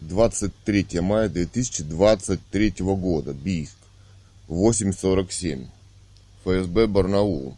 23 мая 2023 года. Бийск. 8.47. ФСБ Барнаул.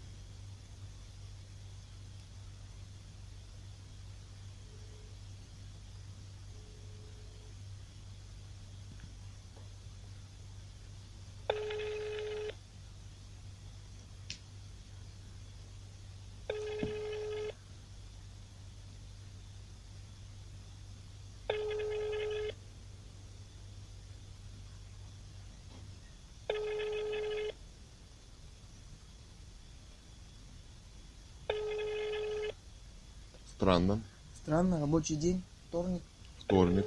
Странно. Странно, рабочий день, вторник, Вторник.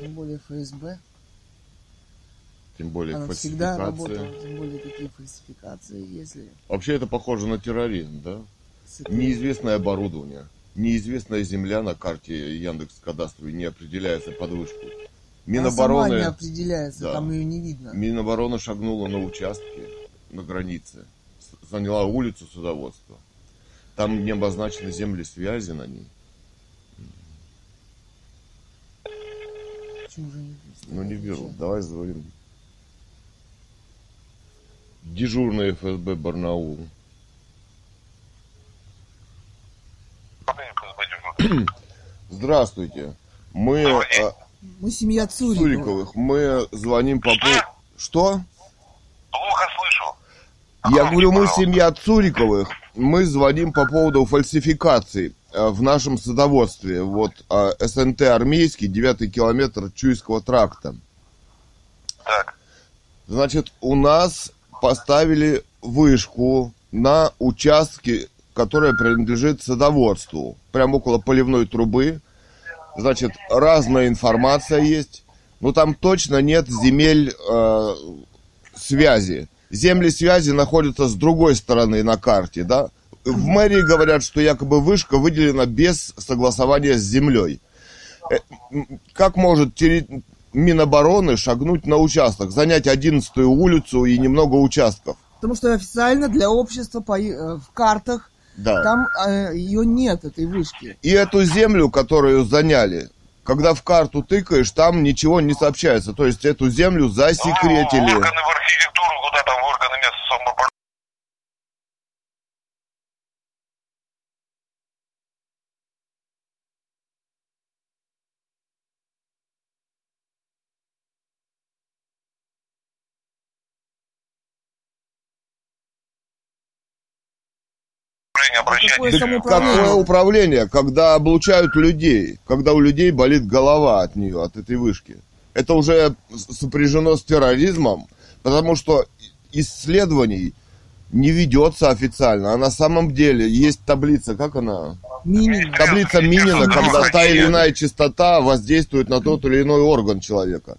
тем более ФСБ. Тем более Она всегда работала, тем более такие фальсификации, если... Вообще это похоже на терроризм, да? с этой- Неизвестное оборудование. Неизвестная земля на карте Яндекс Кадастровой не определяется под вышку. Она сама Минобороны, не определяется, Да. там ее не видно. Минобороны шагнула на участке на границе. Заняла улицу судоводства. Там не обозначены земли связи на ней. Почему же не Ну не беру. Давай звоним. Дежурный ФСБ Барнаул. Здравствуйте. Мы э, Мы семья Цурикова. Цуриковых. Мы звоним по. Что? Я говорю, мы семья Цуриковых. Мы звоним по поводу фальсификаций э, в нашем садоводстве. Вот э, СНТ армейский, девятый километр Чуйского тракта. Так, Значит, у нас поставили вышку на участке, которая принадлежит садоводству. Прямо около поливной трубы. Значит, разная информация есть. Но там точно нет земель э, связи. Земли связи находятся с другой стороны на карте, да? В мэрии говорят, что якобы вышка выделена без согласования с землей. Э, Как может терри- Минобороны шагнуть на участок, занять 11 улицу и немного участков? Потому что официально для общества по, э, в картах Да. там э, ее нет, этой вышки. И эту землю, которую заняли, когда в карту тыкаешь, там ничего не сообщается. То есть эту землю ну, засекретили. органы в архитектуру, куда там в органы места самоуправления. Обращайтесь. Какое Да самоуправление? какое управление, когда облучают людей, когда у людей болит голова от нее, от этой вышки. Это уже сопряжено с терроризмом, потому что исследований не ведется официально. А на самом деле есть таблица, как она? Минимум. Таблица Минина, когда та или иная частота воздействует на тот или иной орган человека.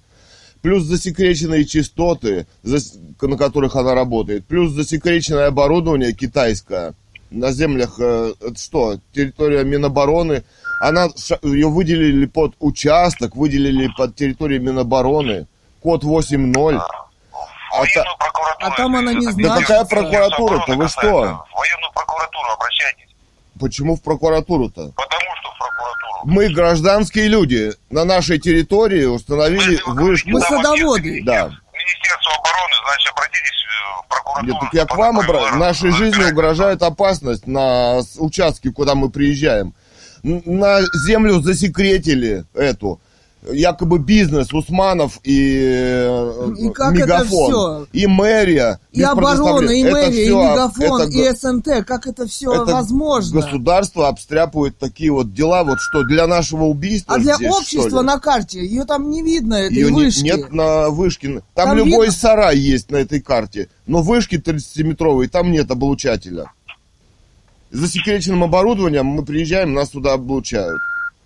Плюс засекреченные частоты, на которых она работает. Плюс засекреченное оборудование китайское на землях, э, это что, территория Минобороны. Она, ее выделили под участок, выделили под территорию Минобороны. Код 8.0. А та- Военную прокуратуру. А там она не знает, Да какая прокуратура-то, вы что? В военную прокуратуру обращайтесь. Почему в прокуратуру-то? Потому что в прокуратуру. Мы гражданские люди. На нашей территории установили вышку. Мы садоводы. Да. Министерство обороны, значит, обратитесь прокуратуру. Нет, так я к вам обращаюсь. Нашей жизни угрожает опасность на участке, куда мы приезжаем. На землю засекретили эту. Якобы бизнес Усманов и, И как это Мегафон. всё? И мэрия. И оборона, и. Это мэрия, и всё- мегафон, это и СНТ. Как это все это возможно? Государство обстряпывает такие вот дела, вот что для нашего убийства А для здесь, общества на карте ее там не видно, этой Ее вышки. нет на вышке. Там, Там любой видно- сарай есть на этой карте. Но вышки 30-метровые, там нет облучателя. Засекреченным оборудованием мы приезжаем, нас туда облучают.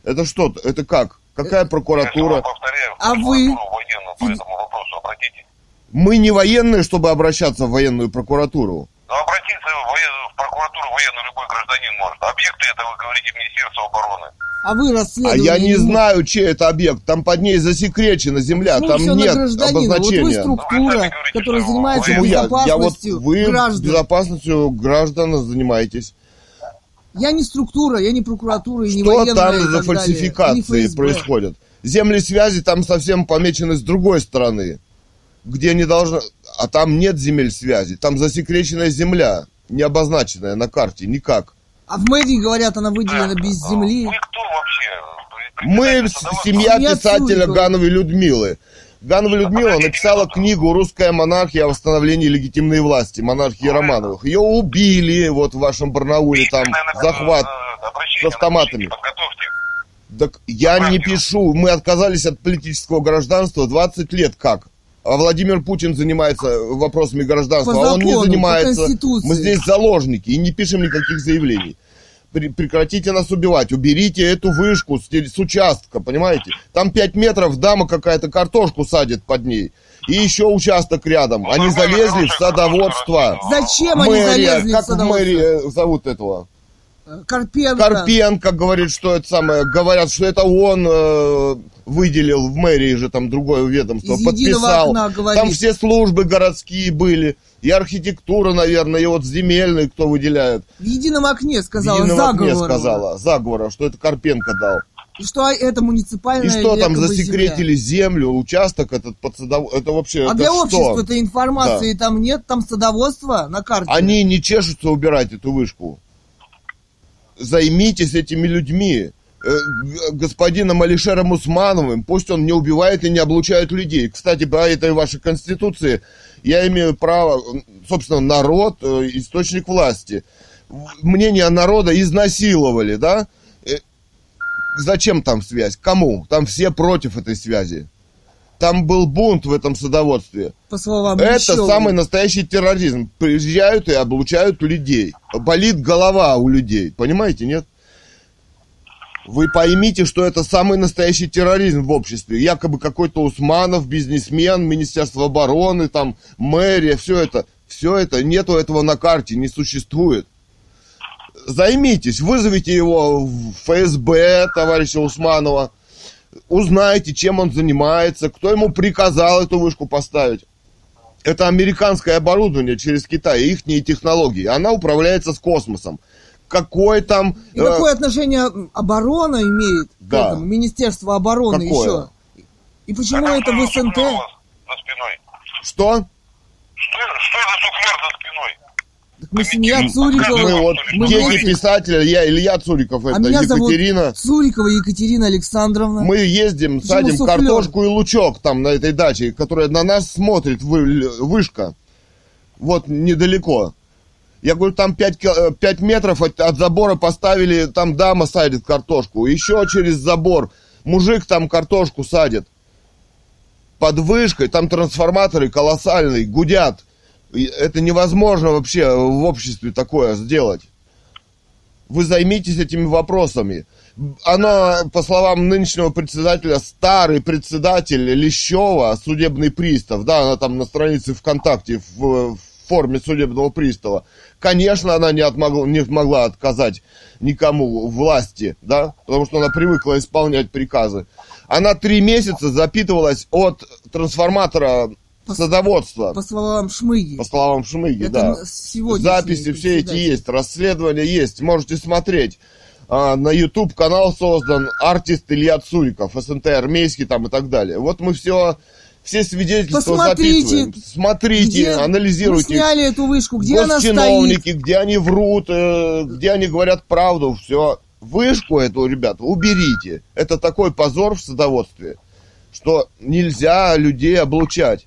Это что? Это как? Какая Я прокуратура? снова повторяю, в А вы? прокуратуру военную по этому вопросу обратитесь. Мы не военные, чтобы обращаться в военную прокуратуру. Но обратиться в, воен- в прокуратуру военную любой гражданин может. Объекты это вы говорите Министерство обороны. А вы А расследовали. я не его. знаю, чей это объект. Там под ней засекречена земля, Ну, там нет гражданина. Вот вы обозначения. структура, Вы сами говорите, которая занимается Почему я? Я вот безопасностью вы граждан. безопасностью граждан занимаетесь. Я не структура, я не прокуратура, и не Что военная там и за фальсификации происходят? Земли связи там совсем помечены с другой стороны, где не должно... А там нет земель связи, там засекреченная земля, не обозначенная на карте, никак. А в мэрии, говорят, она выделена Так, без а земли. Вы кто вообще? Мы семья Семья писателя. Гановой Людмилы. Ганова Людмила написала книгу «Русская монархия о восстановлении легитимной власти» монархии Романовых. Ее убили вот в вашем Барнауле, там захват. э, с автоматами. Так я не пишу. Мы отказались от политического гражданства 20 лет как? А Владимир Путин занимается вопросами гражданства, По а он не закону, занимается. Мы здесь заложники и не пишем никаких заявлений. Пре- Прекратите нас убивать, уберите эту вышку с, с участка, понимаете? Там 5 метров, дама какая-то картошку садит под ней. И еще участок рядом. Они залезли в садоводство. Зачем они Мэрия, залезли в как в садоводство? мэрии э, зовут этого? Карпенко. Карпенко говорит, что это самое, говорят, что это он э, выделил в мэрии же там другое ведомство, Из подписал. окна говорит. Там все службы городские были, и архитектура, наверное, и вот земельные, кто выделяет. В едином окне В сказала едином окне заговор. сказала, заговора, что это Карпенко дал. И что это муниципальная И что там засекретили землю, участок этот под садов... Это вообще. А это для что? общества этой информации там нет, там садоводство на карте. Они не чешутся убирать эту вышку. Займитесь этими людьми. Э, Господином Алишером Усмановым, пусть он не убивает и не облучает людей. Кстати, по этой вашей конституции я имею право, собственно, народ, э, источник власти. Мнение народа изнасиловали, да? Э, Зачем там связь? Кому? Там все против этой связи. Там был бунт в этом садоводстве. По словам Это Лещева. самый настоящий терроризм. Приезжают и облучают людей. Болит голова у людей. Понимаете, нет? Вы поймите, что это самый настоящий терроризм в обществе. Якобы какой-то Усманов, бизнесмен, Министерство обороны, там, мэрия, все это. Все это, нету этого на карте, не существует. Займитесь, вызовите его в ФСБ, товарища Усманова. Узнайте, чем он занимается, кто ему приказал эту вышку поставить. Это американское оборудование через Китай, их технологии. Она управляется с космосом. Какой там... И э, какое отношение оборона имеет Да. к этому? Министерство обороны Какое? еще? И почему А это в что СНТ? За спиной. Что? Что, что за суфлер за спиной? Так мы семья Цурикова. Мы вот Мы дети вместе- писателя, я Илья Цуриков, А это меня зовут Екатерина. Цурикова Екатерина Александровна. Мы ездим, Почему садим суфлер? картошку и лучок там на этой даче, которая на нас смотрит, вы- вышка. Вот недалеко. Я говорю, там 5, метров от, от забора поставили, там дама садит картошку. Еще через забор мужик там картошку садит. Под вышкой, там трансформаторы колоссальные, гудят. Это невозможно вообще в обществе такое сделать. Вы займитесь этими вопросами. Она, по словам нынешнего председателя, старый председатель Лещева, судебный пристав, да, она там на странице ВКонтакте в, в форме судебного пристава. Конечно, она не, отмогла, не могла отказать никому власти, да, потому что она привыкла исполнять приказы. Она три месяца запитывалась от трансформатора По- садоводства, По словам Шмыги. по словам Шмыги, Это да. сегодняшний Записи все эти есть, расследования есть, можете смотреть. А, на YouTube канал создан артист Илья Цуриков, СНТ армейский там и так далее. Вот мы все, все свидетельства Посмотрите, записываем. Смотрите, Где анализируйте. сняли эту вышку, где она стоит? Где они врут, э, где они говорят правду, все. Вышку эту, ребята, уберите. Это такой позор в садоводстве, что нельзя людей облучать.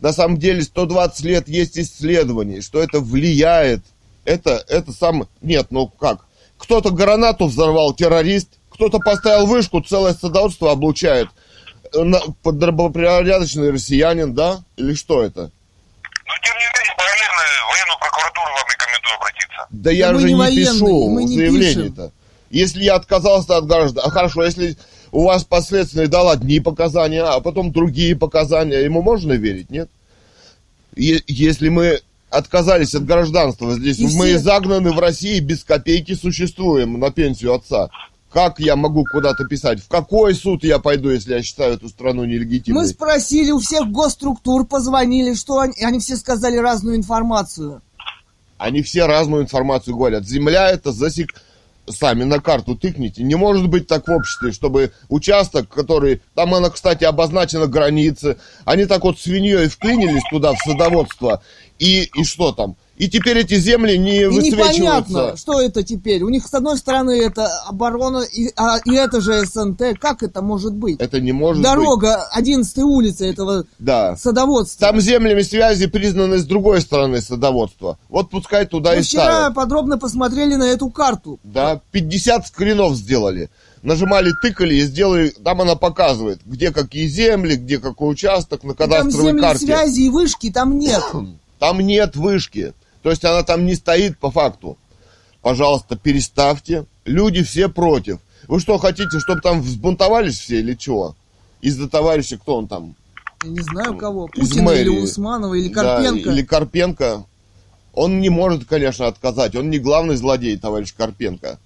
На самом деле 120 лет есть исследований, что это влияет. Это, это сам... Нет, ну как? Кто-то гранату взорвал, террорист, кто-то поставил вышку, целое садоводство облучает. Добропорядочный россиянин, да? Или что это? Но тем не менее, параллельно в военную прокуратуру вам рекомендую обратиться. Да я мы же не не военные, пишу не заявление-то. Если я отказался от граждан, а хорошо, если у вас последствия дал одни показания, а потом другие показания, ему можно верить, нет? Е- если мы отказались от гражданства, здесь И мы все- загнаны в России, без копейки существуем на пенсию отца. Как я могу куда-то писать? В какой суд я пойду, если я считаю эту страну нелегитимной? Мы спросили у всех госструктур, позвонили, что они, они все сказали разную информацию. Они все разную информацию говорят. Земля это засек... сами на карту тыкните. Не может быть так в обществе, чтобы участок, который... Там она, кстати, обозначена границы. Они так вот свиньей вклинились туда, в садоводство. И, и что там? И теперь эти земли не И высвечиваются. непонятно, что это теперь. У них, с одной стороны, это оборона, и, а, и это же СНТ. Как это может быть? Это не может быть. Дорога 11 улицы этого Да. садоводства. Там землями связи признаны с другой стороны садоводства. Вот пускай туда Мы и вчера ставят. подробно посмотрели на эту карту. Да, 50 скринов сделали. Нажимали, тыкали и сделали, там она показывает, где какие земли, где какой участок на И там кадастровой земли карте. связи и вышки там нет. Там нет вышки. То есть она там не стоит по факту. Пожалуйста, переставьте. Люди все против. Вы что, хотите, чтобы там взбунтовались все или чего? Из-за товарища, кто он там? Я не знаю кого. Путина или. Усманова или Да, Карпенко. или Карпенко. Он не может, конечно, отказать. Он не главный злодей, товарищ Карпенко.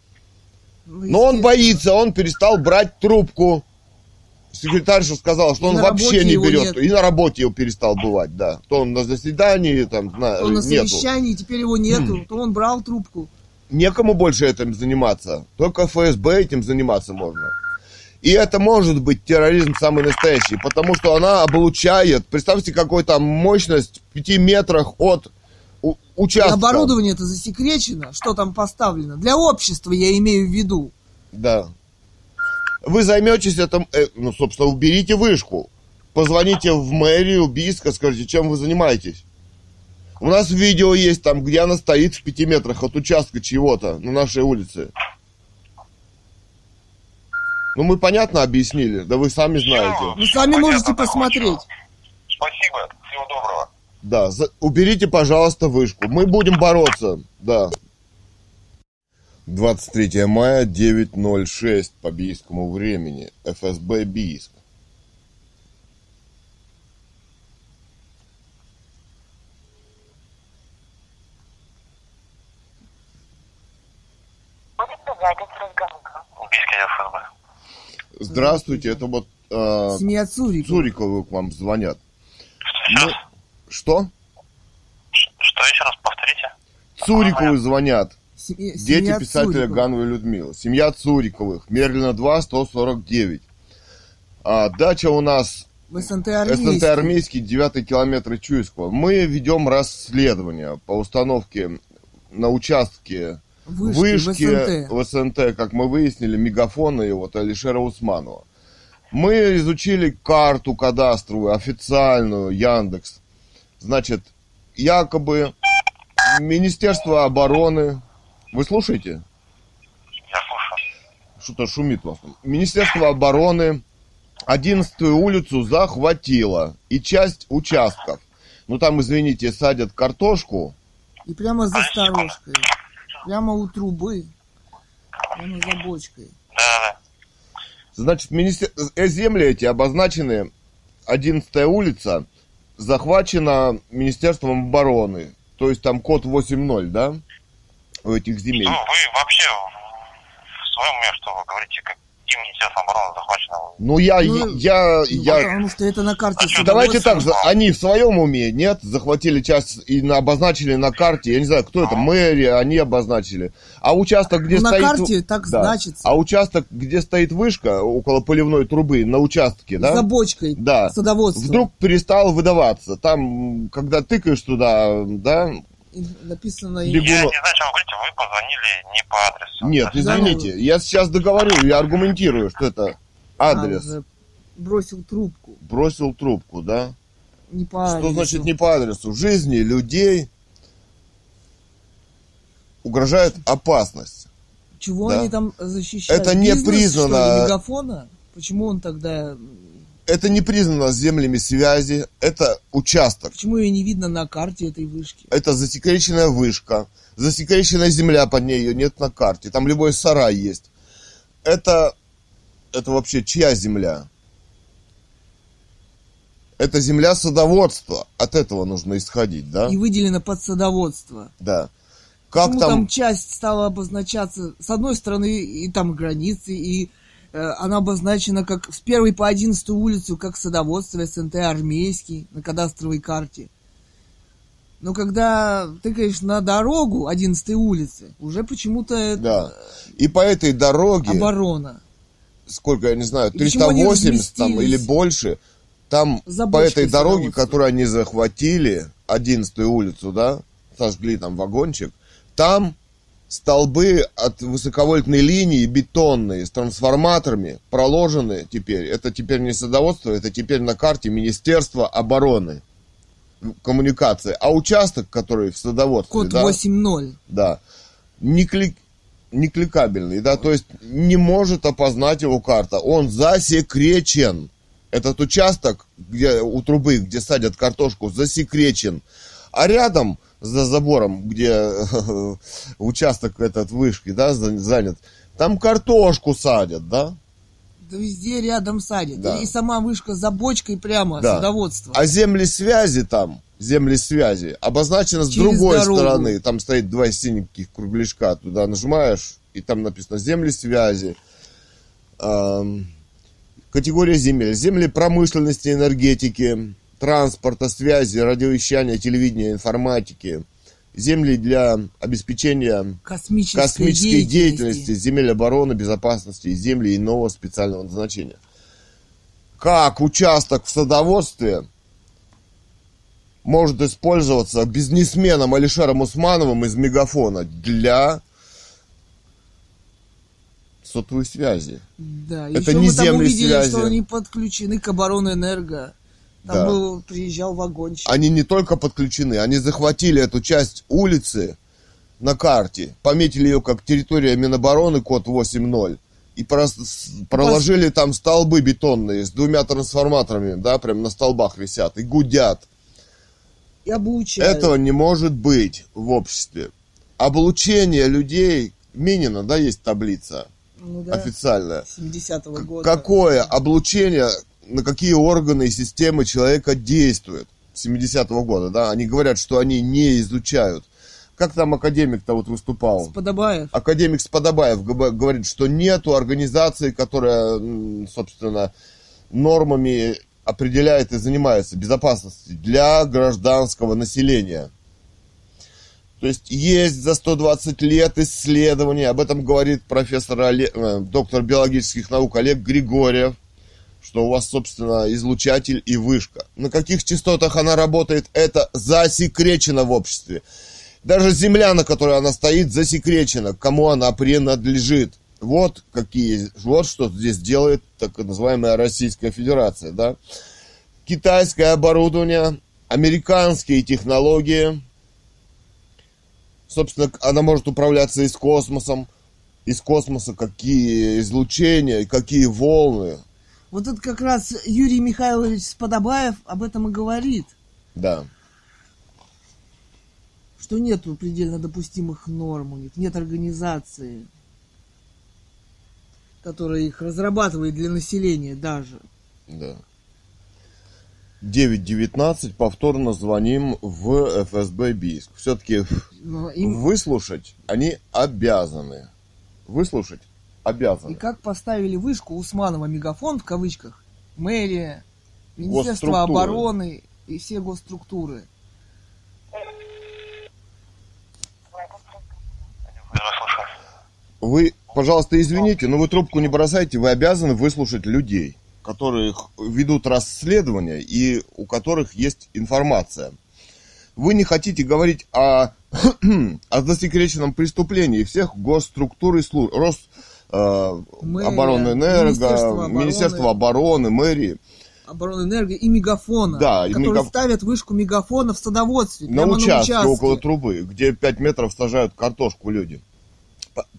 Ну, Но он боится, он перестал брать трубку. Секретарша сказала, что он вообще не берет. И на работе его перестал бывать, да. То он на заседании, там, на, Он на совещании, теперь его нету. То он брал трубку. Некому больше этим заниматься. Только ФСБ этим заниматься можно. И это может быть терроризм самый настоящий, потому что она облучает. Представьте, какой там мощность в пяти метрах от у- И участка. оборудование это засекречено, что там поставлено. Для общества я имею в виду. Да. Вы займетесь этим, э, ну, собственно, уберите вышку. Позвоните в мэрию, Бийска, скажите, чем вы занимаетесь. У нас видео есть там, где она стоит в пяти метрах от участка чего-то на нашей улице. Ну, мы понятно объяснили, да вы сами знаете. Вы сами Понятно, можете посмотреть. Спасибо. Всего доброго. Да, за- уберите, пожалуйста, вышку. Мы будем бороться, да. 23 мая, 9.06 по бийскому времени. ФСБ Бийск. ФСБ. Здравствуйте, это вот э, Семья Цурикова. Цуриковы к вам звонят. Что, Мы- Что? что еще раз повторите? Цуриковы звонят. Семья- Дети писателя Цурикова. Гановой Людмилы. Семья Цуриковых. Мерлина 2, 149. А, дача у нас В СНТ СНТ Армейский. Армейский, 9 километр Чуйского. Мы ведем расследование по установке на участке Вышки, вышки в СНТ. в СНТ, как мы выяснили, мегафона и вот Алишера Усманова. Мы изучили карту кадастровую, официальную, Яндекс. Значит, якобы Министерство обороны... Вы слушаете? Я слушаю. Что-то шумит вас. там. Министерство обороны 11 улицу захватило. И часть участков. Ну там, извините, садят картошку. И прямо за сторожкой. Прямо у трубы. Прямо за бочкой. Да-да-да. Значит, министер... э, земли эти обозначены 11 улица, захвачена Министерством обороны. То есть там код 8.0, да? У этих земель. Ну, вы вообще в, своем уме, что вы говорите, каким Министерством обороны захвачено? Ну, я, Ну, я, Ну, я... Потому что это на карте А Давайте так, за- они в своем уме, нет? Захватили часть и на- обозначили на карте, я не знаю, кто это, мэрия, они обозначили. А участок, где Ну, на стоит... карте так значится. А участок, где стоит вышка, около поливной трубы, на участке, да? За бочкой. Да. Садоводство. Вдруг перестал выдаваться. Там, когда тыкаешь туда, да? Написано... Бегу- Я не знаю, о чем вы говорите, вы позвонили не по адресу. Нет, Да. извините. Я сейчас договорю, я аргументирую, что это А, адрес. уже бросил трубку. Бросил трубку, да? Не по Что адресу. значит не по адресу? Жизни людей угрожает опасность. Чего Да. они там защищают? Это не Бизнес, признано- Что ли, мегафона? Почему он тогда... Это не признано землями связи, это участок. Почему ее не видно на карте этой вышки? Это засекреченная вышка, засекреченная земля под ней, ее нет на карте. Там любой сарай есть. Это, это вообще чья земля? Это земля садоводства. От этого нужно исходить, да? И выделено под садоводство. Да. Как Почему там... там... часть стала обозначаться, с одной стороны, и там границы, и она обозначена как с первой по 11 улицу, как садоводство СНТ армейский на кадастровой карте. Но когда тыкаешь на дорогу 11 улицы, уже почему-то это Да. И по этой дороге, оборона. сколько, я не знаю, И почему они 380 там или больше, там За по этой дороге, которую они захватили, 11 улицу, да, сожгли там вагончик, там столбы от высоковольтной линии бетонные с трансформаторами проложены теперь. Это теперь не садоводство, это теперь на карте Министерства обороны коммуникации. А участок, который в садоводстве, Код да, 8.0. да, не, клик, не кликабельный, да, то есть не может опознать его карта. Он засекречен. Этот участок, где у трубы, где садят картошку, засекречен. А рядом, за забором, где участок этот вышки, да, за- занят, там картошку садят, да? Да везде рядом садят. Да. И сама вышка за бочкой прямо, Да. садоводство. А земли связи там, земли связи, обозначено с Через другой дорогу. стороны. Там стоит два синеньких кругляшка, туда нажимаешь, и там написано земли связи. Категория земель. Земли промышленности, энергетики, транспорта, связи, радиовещания, телевидения, информатики. Земли для обеспечения Космической, космической деятельности, деятельности. земель обороны, безопасности и земли иного специального назначения. Как участок в садоводстве может использоваться бизнесменом Алишером Усмановым из Мегафона для сотовой связи? Да, Это еще не мы там земли увидели, связи. что они подключены к оборонэнерго. Там Да. был, приезжал вагончик. Они не только подключены, они захватили эту часть улицы на карте, пометили ее как территория Минобороны, код 8.0, и просто проложили там столбы бетонные с двумя трансформаторами, да, прям на столбах висят, и гудят. И обучают. Этого не может быть в обществе. Облучение людей, Минина, да, есть таблица Ну да, официальная. 70-го года. Какое облучение, на какие органы и системы человека действует 70-го года, да? Они говорят, что они не изучают. Как там академик-то вот выступал? Сподобаев. Академик Сподобаев говорит, что нету организации, которая, собственно, нормами определяет и занимается безопасностью для гражданского населения. То есть есть за 120 лет исследований, об этом говорит профессор Оле- э, доктор биологических наук Олег Григорьев, что у вас, собственно, излучатель и вышка. На каких частотах она работает, это засекречено в обществе. Даже земля, на которой она стоит, засекречена, кому она принадлежит. Вот какие, вот что здесь делает так называемая Российская Федерация, да. Китайское оборудование, американские технологии. Собственно, она может управляться и с космосом, из космоса какие излучения, какие волны. Вот это как раз Юрий Михайлович Сподобаев об этом и говорит, Да. что нету предельно допустимых норм у них, нет организации, которая их разрабатывает для населения даже. Да. 9.19, повторно звоним в ФСБ Бийск. Все-таки им- выслушать они обязаны. Выслушать И обязаны. как поставили вышку Усманова мегафон в кавычках, мэрия, Министерство обороны и все госструктуры. Вы, пожалуйста, извините, но вы трубку не бросайте, вы обязаны выслушать людей, которые ведут расследование и у которых есть информация. Вы не хотите говорить о, о засекреченном преступлении всех госструктур и служб. Рос, Мэрия, оборонэнерго, Министерство обороны. Министерство обороны, мэрии. Оборонэнерго и мегафона, Да, и которые мегаф- ставят вышку мегафона в садоводстве, на участке, на участке. около трубы, где 5 метров сажают картошку люди.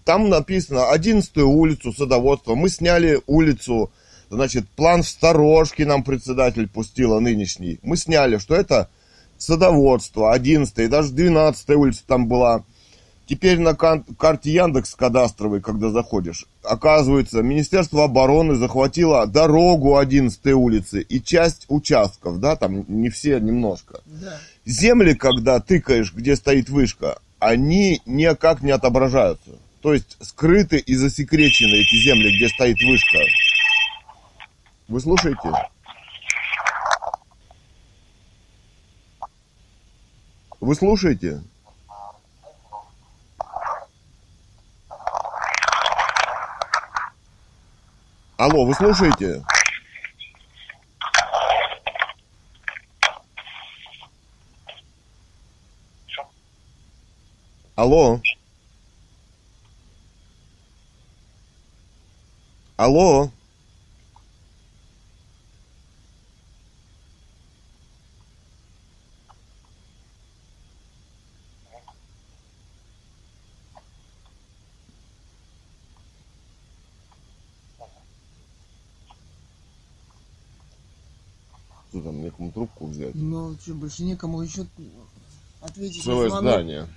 Там написано 11 улицу садоводства. Мы сняли улицу, значит, план в сторожке нам председатель пустила нынешний. Мы сняли, что это садоводство, 11 и даже 12 улица там была. Теперь на карте Яндекс кадастровой, когда заходишь, оказывается, Министерство обороны захватило дорогу 11 улицы и часть участков, да, там не все, немножко. Да. Земли, когда тыкаешь, где стоит вышка, они никак не отображаются. То есть скрыты и засекречены эти земли, где стоит вышка. Вы слушаете? Вы слушаете? Алло, вы слушаете? Алло. Алло. Что там, некому трубку взять? Ну, что, больше некому еще ответить Целое на звонок. здание.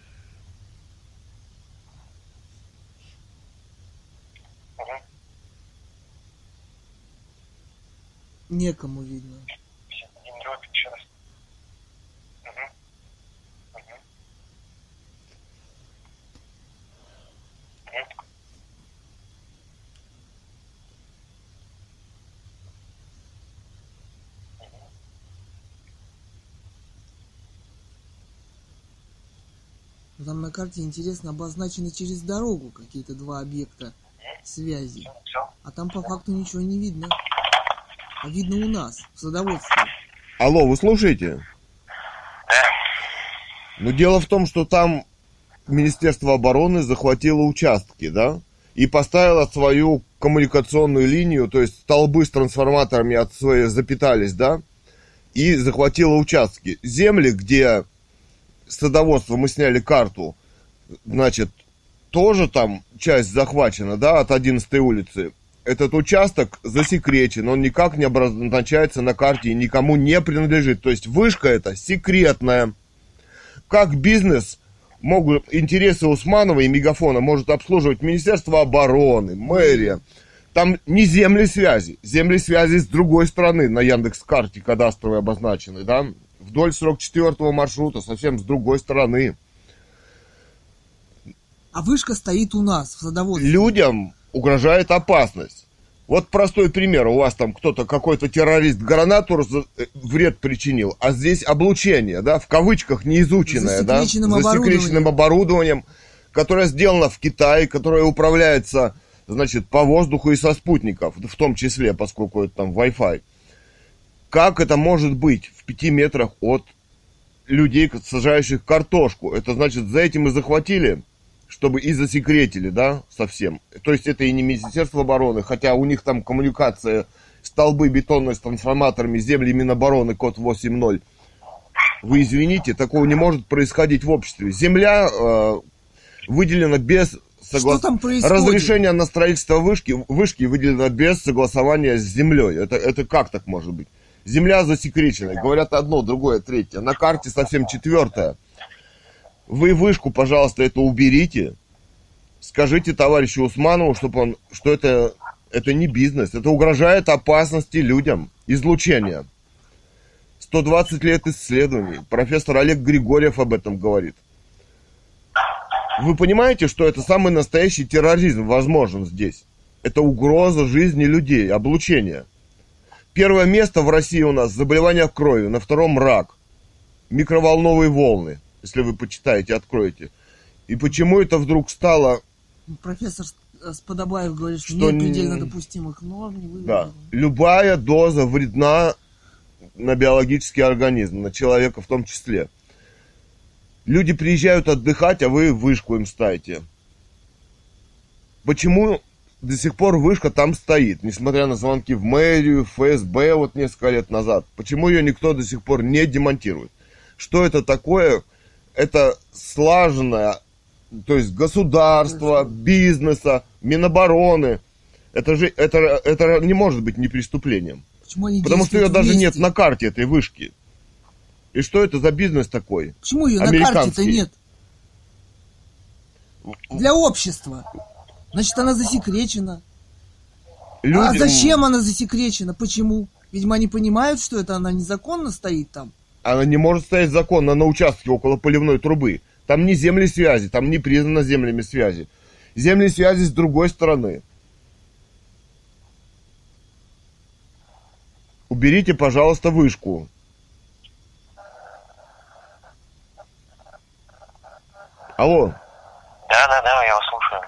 Некому, видно. Генеровик еще раз. Мгм. Мгм. Мгм. Ну, Там на карте, интересно, обозначены через дорогу какие-то два объекта связи. А там по факту ничего не видно. А видно у нас, в садоводстве. Алло, вы слушаете? Ну, дело в том, что там Министерство обороны захватило участки, да? И поставило свою коммуникационную линию, то есть столбы с трансформаторами от своей запитались, да? И захватило участки. Земли, где садоводство, мы сняли карту, значит, тоже там часть захвачена, да, от 11 улицы. Этот участок засекречен, он никак не обозначается на карте и никому не принадлежит. То есть вышка эта секретная. Как бизнес могут интересы Усманова и Мегафона может обслуживать Министерство обороны, мэрия. Там не земли связи. Земли связи с другой стороны на Яндекс карте кадастровой обозначены, да? Вдоль 44 маршрута, совсем с другой стороны. А вышка стоит у нас, в садоводстве. людям угрожает опасность. Вот простой пример. У вас там кто-то, какой-то террорист гранату э, вред причинил, а здесь облучение, да, в кавычках неизученное, да, засекреченным оборудованием, которое сделано в Китае, которое управляется, значит, по воздуху и со спутников, в том числе, поскольку это там Wi-Fi. Как это может быть в пяти метрах от людей, сажающих картошку? Это значит, за этим и захватили чтобы и засекретили, да, совсем. То есть это и не Министерство обороны, хотя у них там коммуникация, столбы бетонные с трансформаторами, земли Минобороны, код 8.0. Вы извините, такого не может происходить в обществе. Земля э, выделена без Что там происходит? Разрешение на строительство вышки, вышки выделено без согласования с землей. Это, это как так может быть? Земля засекречена. Говорят одно, другое, третье. На карте совсем четвертое. Вы вышку, пожалуйста, это уберите. Скажите товарищу Усманову, чтобы он, что это, это не бизнес. Это угрожает опасности людям. Излучение. 120 лет исследований. Профессор Олег Григорьев об этом говорит. Вы понимаете, что это самый настоящий терроризм возможен здесь? Это угроза жизни людей, облучение. Первое место в России у нас заболевания крови, на втором рак, микроволновые волны, если вы почитаете, откроете. И почему это вдруг стало, Профессор С- Сподобаев говорит, что, Что нет не- предельно допустимых норм. Не да, любая доза вредна на биологический организм, на человека в том числе. Люди приезжают отдыхать, а вы вышку им ставите. Почему до сих пор вышка там стоит, несмотря на звонки в мэрию, ФСБ вот несколько лет назад? Почему ее никто до сих пор не демонтирует? Что это такое? Это слаженное, то есть государства, бизнеса, Минобороны. Это же это, это не может быть не преступлением. Почему они Потому что ее действуют даже нет вместе? на карте этой вышки. И что это за бизнес такой? Почему ее на карте-то нет? Для общества. Значит, она засекречена. А Люди- зачем она засекречена? Почему? Видимо, они понимают, что это она незаконно стоит там. Она не может стоять законно на участке около поливной трубы. Там не земли связи, там не признано землями связи. Земли связи с другой стороны. Уберите, пожалуйста, вышку. Алло, Да, да, да, я вас слушаю.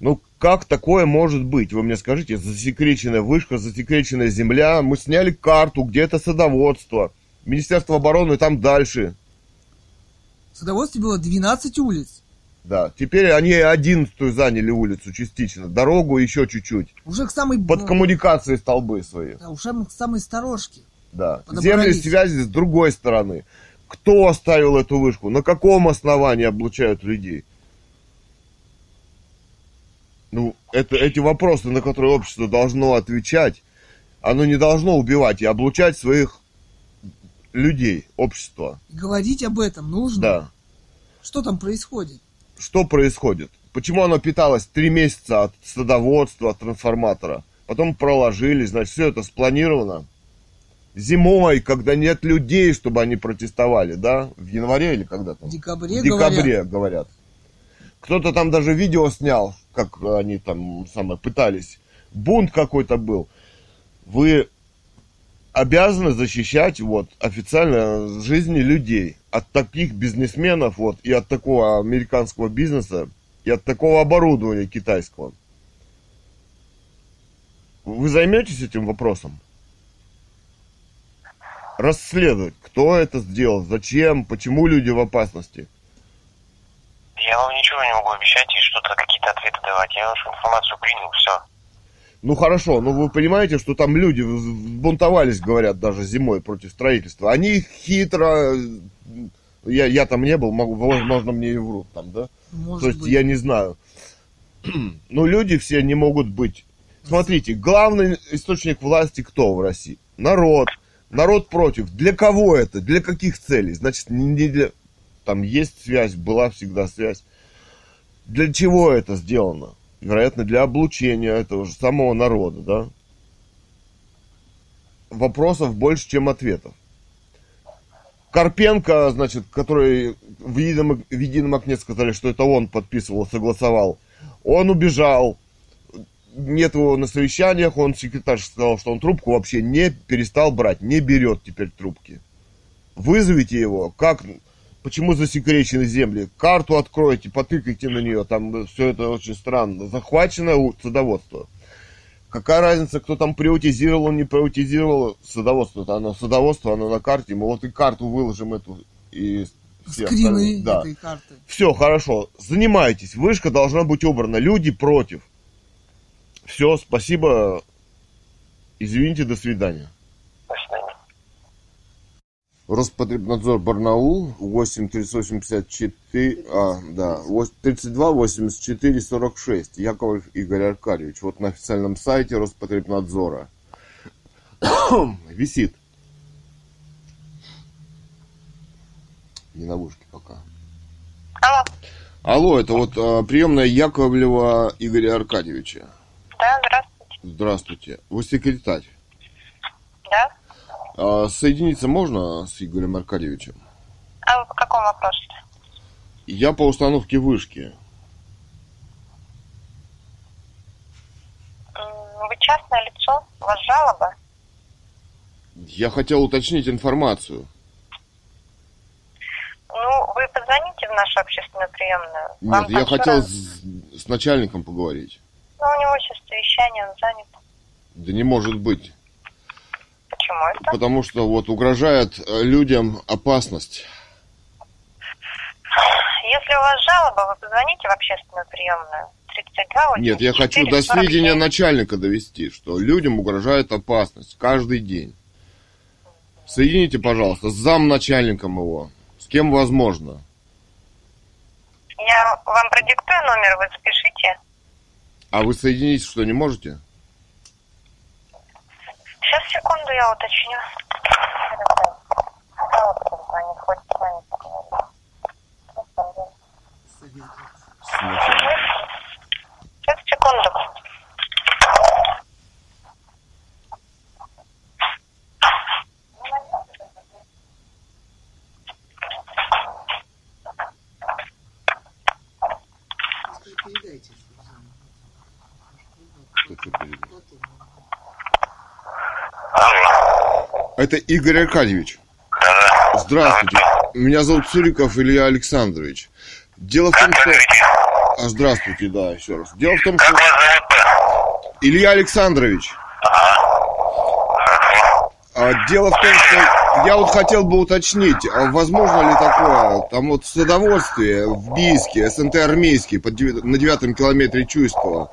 ну как такое может быть? Вы мне скажите, засекреченная вышка, засекреченная земля, мы сняли карту, где это садоводство, Министерство обороны там дальше. Садоводстве было 12 улиц. Да, теперь они одиннадцатую заняли улицу частично, дорогу еще чуть-чуть, Уже к самой... под коммуникацией столбы свои. да, уже к самой сторожке. Да. Земли связи с другой стороны. Кто оставил эту вышку? На каком основании облучают людей? Ну, это, эти вопросы, на которые общество должно отвечать, оно не должно убивать и облучать своих людей, общества. И говорить об этом нужно. Да. Что там происходит? Что происходит? Почему оно питалось три месяца от садоводства, от трансформатора? Потом проложили, значит, все это спланировано. Зимой, когда нет людей, чтобы они протестовали, да? В январе или когда там? В декабре, В декабре, говорят. говорят. Кто-то там даже видео снял, как они там самое пытались. Бунт какой-то был. Вы обязаны защищать вот официально жизни людей от таких бизнесменов вот и от такого американского бизнеса и от такого оборудования китайского. Вы займетесь этим вопросом? Расследовать, кто это сделал, зачем, почему люди в опасности. Я вам ничего не могу обещать и что-то, какие-то ответы давать. Я вашу информацию принял, все. Ну хорошо, но вы понимаете, что там люди бунтовались, говорят, даже зимой против строительства. Они хитро, я, я там не был, могу, возможно, мне и врут там, да? Может То есть быть. я не знаю. Но люди все не могут быть. Смотрите, главный источник власти кто в России? Народ. Народ против. Для кого это? Для каких целей? Значит, не для... Там есть связь, была всегда связь. Для чего это сделано? Вероятно, для облучения этого же самого народа, да? Вопросов больше, чем ответов. Карпенко, значит, который в едином, в едином окне сказали, что это он подписывал, согласовал. Он убежал. Нет его на совещаниях. Он секретарь сказал, что он трубку вообще не перестал брать, не берет теперь трубки. Вызовите его. Как, почему засекречены земли? Карту откройте, потыкайте на нее. Там все это очень странно. Захвачено садоводство. Какая разница, кто там приватизировал, не приватизировал садоводство? -то оно садоводство, оно на карте. Мы вот и карту выложим эту и все Скрины. Да. этой карты. Все, хорошо. Занимайтесь. Вышка должна быть убрана. Люди против. Все, спасибо. Извините, до свидания. До свидания. Роспотребнадзор Барнаул 8 384, а, да, 32 84 46. Яковлев Игорь Аркадьевич. Вот на официальном сайте Роспотребнадзора. Висит. Не на вышке пока. Алло. Алло, это вот а, приемная Яковлева Игоря Аркадьевича. Да, здравствуйте. Здравствуйте. Вы секретарь. Да? А, соединиться можно с Игорем Аркадьевичем? А вы по какому вопросу? Я по установке вышки. Вы частное лицо? У вас жалоба? Я хотел уточнить информацию. Ну, вы позвоните в нашу общественную приемную. Вам Нет, я там хотел с, с начальником поговорить. Ну, у него сейчас совещание, он занят. Да не может быть. Почему это? Потому что вот угрожает э, людям опасность. Если у вас жалоба, вы позвоните в общественную приемную. 32 Нет, я хочу до сведения начальника довести, что людям угрожает опасность каждый день. Соедините, пожалуйста, с замначальником его. С кем возможно. Я вам продиктую номер, вы запишите. А вы соединить что, не можете? Сейчас, секунду, я уточню. Сейчас, секунду. Передайте, что там. Что-то перед- Это Игорь Аркадьевич. Здравствуйте. Меня зовут Цуриков Илья Александрович. Дело в том, что... А, здравствуйте, да, еще раз. Дело в том, что... Илья Александрович, а, дело в том, что я вот хотел бы уточнить, а возможно ли такое, там вот садоводстве, в Бийске, СНТ армейский, под на девятом километре Чуйского,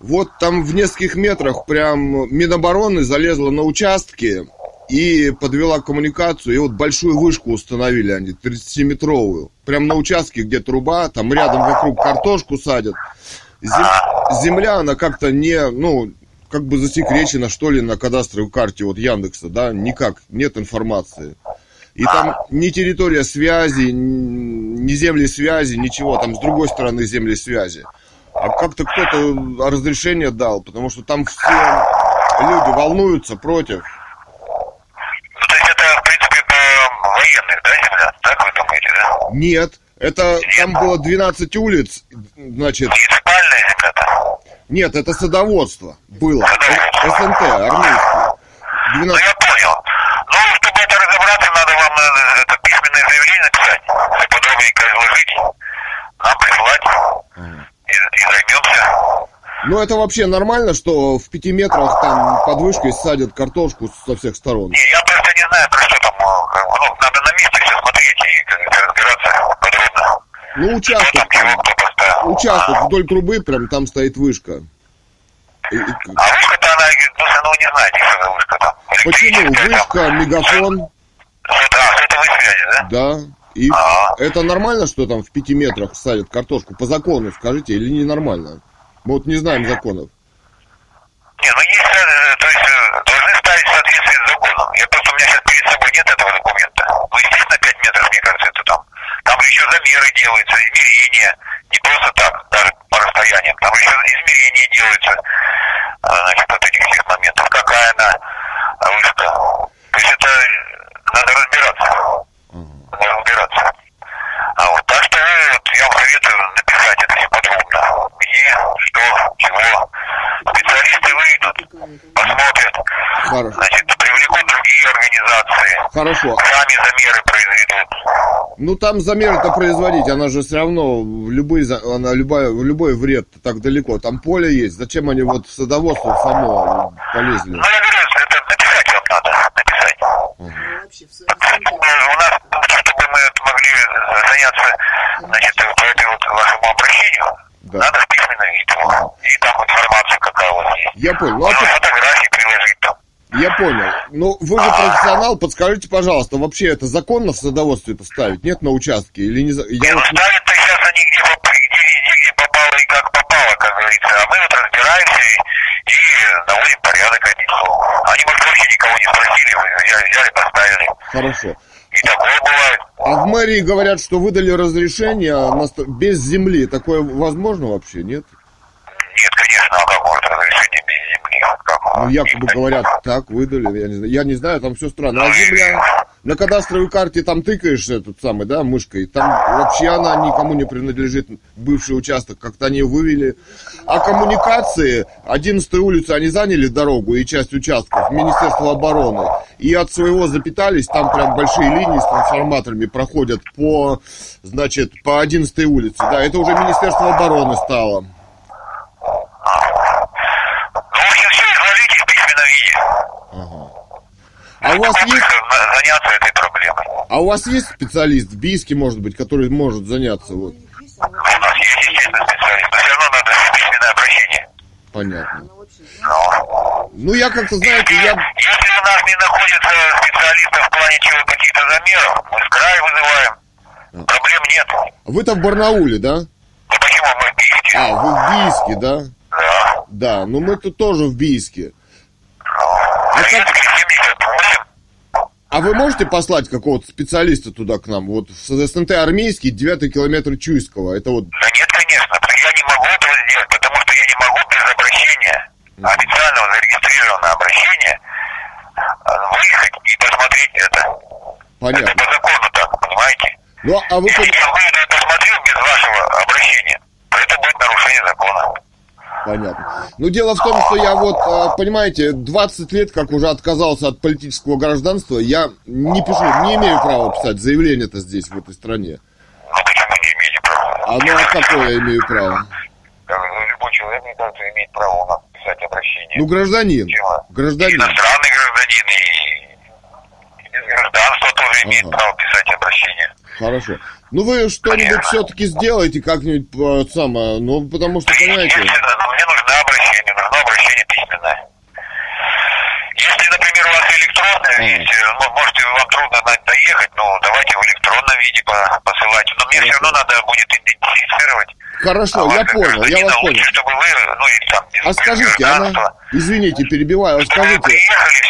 вот там в нескольких метрах прям Минобороны залезла на участки и подвела коммуникацию, и вот большую вышку установили они, 30-метровую. Прям на участке, где труба, там рядом вокруг картошку садят. Зем- Земля, она как-то не, ну, как бы засекречена, что ли, на кадастровой карте вот Яндекса, да, никак, нет информации. И там ни территория связи, ни земли связи, ничего, там с другой стороны земли связи. А как-то кто-то разрешение дал, потому что там все люди волнуются против. Ну, то есть это, в принципе, по военных, да, земля? Так вы Нет, это там было 12 улиц, значит, Муниципальная земля-то? нет, это садоводство было, Садоводство. СНТ, армейский. Ну, 12 я понял. Ну, чтобы это разобраться, надо вам э, это письменное заявление написать, все подробненько изложить, нам прислать, и, и займемся. Ну, это вообще нормально, что в пяти метрах там под вышкой садят картошку со всех сторон? Не, я просто не знаю, про что там, ну, надо на месте все смотреть и разбираться подробно. Ну, участок там, там, участок вдоль трубы, прям там стоит вышка. И- и- А вышка-то она, ну, ну, не знаете, что за вышка там. Почему? Электрическая там. Вышка, мегафон, Что-то, а, сотовой связи, да? да. И А. это нормально, что там в пяти метрах садят картошку? По закону скажите, или ненормально? Мы вот не знаем законов. Не, ну есть, э, то есть э, должны ставить в соответствии с законом. Я просто, у меня сейчас нет этого документа. Ну, естественно, 5 метров, мне кажется, это там. Там же еще замеры делаются, измерения. Не просто так, даже по расстояниям. Там еще измерения делаются, а, значит, от этих всех моментов. Какая она вышка. То есть это надо разбираться. Надо разбираться. А вот, так что вот, я вам советую написать это все подробно. Где, что, чего. Специалисты выйдут, посмотрят, значит, привлекут другие организации, Хорошо. сами замеры произведут. Ну там замеры-то производить, она же все равно в любой, за- она любая, в любой вред так далеко. Там поле есть. Зачем они вот садоводство само полезли? Ну, я говорю, это написать вам надо, написать. Ну, Ну, У нас, чтобы мы могли заняться, значит, по этой вот вашему обращению, Да. надо в письменном виде. И там информацию какая у вас есть. Я понял. Ну, а Можно тут- фотографии приложить там. Я понял. Ну, вы же профессионал, подскажите, пожалуйста, вообще это законно в садоводстве это ставить? Нет на участке? Или не... Я вот... ставят-то сейчас они где, где везде, где попало и как попало, как говорится. А мы вот разбираемся и, и наводим порядок одним словом. Они, может, вообще никого не спросили, взяли, взяли, поставили. Хорошо. И такое бывает. А в мэрии говорят, что выдали разрешение на без земли. Такое возможно вообще, нет? Нет, конечно, а как может разрешение земли? Как? Ну, якобы говорят, так, выдали, я не знаю, я не знаю там все странно. А земля, на кадастровой карте там тыкаешь этот самый, да, мышкой, там вообще она никому не принадлежит, бывший участок, как-то они вывели. А коммуникации, 11 улицы, они заняли дорогу и часть участков, Министерство обороны, и от своего запитались, там прям большие линии с трансформаторами проходят по, значит, по 11 улице, да, это уже Министерство обороны стало. Ну, в общем, все изложите в письменном виде. А у вас есть заняться этой проблемой. А у вас есть специалист в Бийске, может быть, который может заняться? Вот, У нас есть, естественно, специалист, но все равно надо письменное обращение. понятно. Ну, Ну, я как-то, знаете, я... Если у нас не находится специалиста в плане чего каких-то замеров, мы с края вызываем. Проблем нет. Вы-то в Барнауле, да? Ну почему мы в Бийске? А, вы в Бийске, да? Да. Да, ну мы тут тоже в Бийске. А как- 78. А вы можете послать какого-то специалиста туда к нам? Вот в СНТ армейский, 9 километр Чуйского. Это вот... Да нет, конечно. Я не могу этого сделать, потому что я не могу без обращения, официального зарегистрированного обращения, э, выехать и посмотреть это. Это Понятно. по закону так, понимаете? Ну, а вы... Если я выйду и посмотрю без вашего обращения, то это будет нарушение закона. Понятно. Ну, дело в том, что я вот, а, понимаете, 20 лет, как уже отказался от политического гражданства, я не пишу, не имею права писать заявление-то здесь, в этой стране. Ну почему не имеете права? А ну а какое я имею право? Ну, любой человек, мне кажется, имеет право у нас писать обращение. Ну, гражданин. Чего? Гражданин. Иностранный гражданин и, и без гражданства тоже имеет Ага. право писать обращение. Хорошо. Ну вы что-нибудь все-таки сделайте как-нибудь э, самое, ну потому что, понимаете, Естественно, но мне нужно обращение, нужно обращение письменное. Если, например, у вас электронное Ага. есть, ну, можете, вам трудно доехать, ну, давайте в электронном виде по- посылайте. Но мне все равно надо будет идентифицировать. хорошо, а я понял, я вас лучше, понял. чтобы вы, ну, или там, А скажите, она, извините, перебиваю, а скажите, приехали,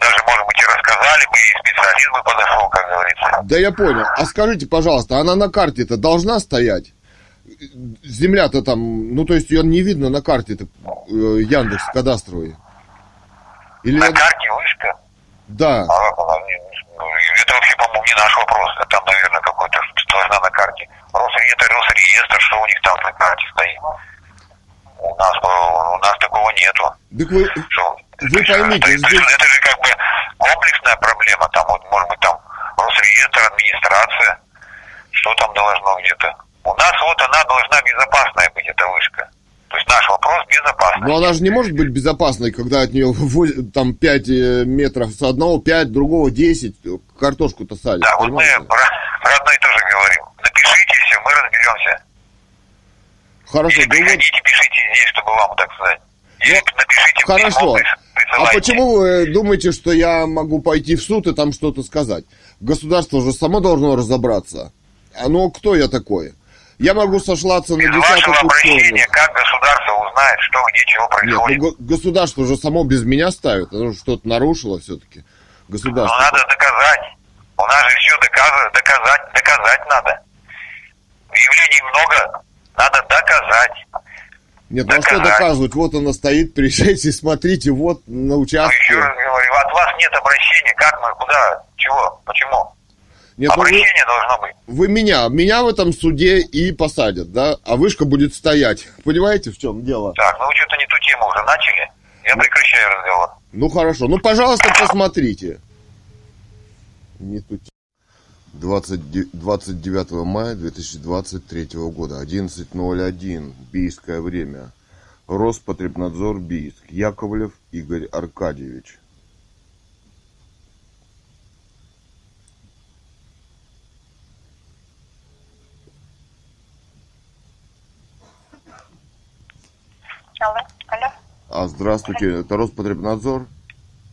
даже, может быть, и рассказали бы, и специалист бы подошел, как говорится. да я понял, а скажите, пожалуйста, она на карте-то должна стоять? Земля-то там, ну то есть ее не видно на карте-то э, Яндекс кадастровой. Или На карте вышка, да, а ну, это вообще, по-моему, не наш вопрос, а там, наверное, какой-то, должна на карте. Росреестр, Росреестр, что у них там на карте стоит. У нас, э, у нас такого нету. так вы, Что, Вы это, поймите, это, здесь- это же как бы комплексная проблема, там вот, может быть, там Росреестр, администрация, что там должно где-то. У нас вот она должна безопасная быть, эта вышка. То есть наш вопрос безопасный. но она же не может быть безопасной, когда от нее там 5 метров с одного, 5, другого 10, картошку-то садят, Да, вот мы понимаете? про, про одно и то же говорим. Напишите все, мы разберемся. Хорошо, Или да вот, приходите, пишите здесь, чтобы вам, так сказать. Ну, напишите Хорошо. письмо, прис- А почему вы думаете, что я могу пойти в суд и там что-то сказать? Государство же само должно разобраться. А ну кто я такой? Я могу сошлаться на Без десяток вашего обращения, как государство узнает, что, где, чего Нет, происходит? ну, го- государство же само без меня ставит. Оно что-то нарушило все-таки. Ну, Государство. надо доказать. У нас же все доказывать, доказать, доказать надо. Явлений много, надо доказать. Нет, ну а что доказать. доказывать? Вот она стоит, приезжайте, смотрите, вот на Ну, участке. еще раз говорю, от вас нет обращения, как мы, куда, чего, почему? Нет, ну вы, Обращение должно быть. вы меня, меня в этом суде и посадят, да? А вышка будет стоять. Понимаете, в чем дело? Так, ну вы что-то не ту тему уже начали. Я прекращаю разговор. Ну хорошо, ну пожалуйста, посмотрите. Не тут. 20, де- 29 мая 2023 года, 11.01, бийское время. Роспотребнадзор Бийск. Яковлев Игорь Аркадьевич. Алло, алло. А здравствуйте, это Роспотребнадзор.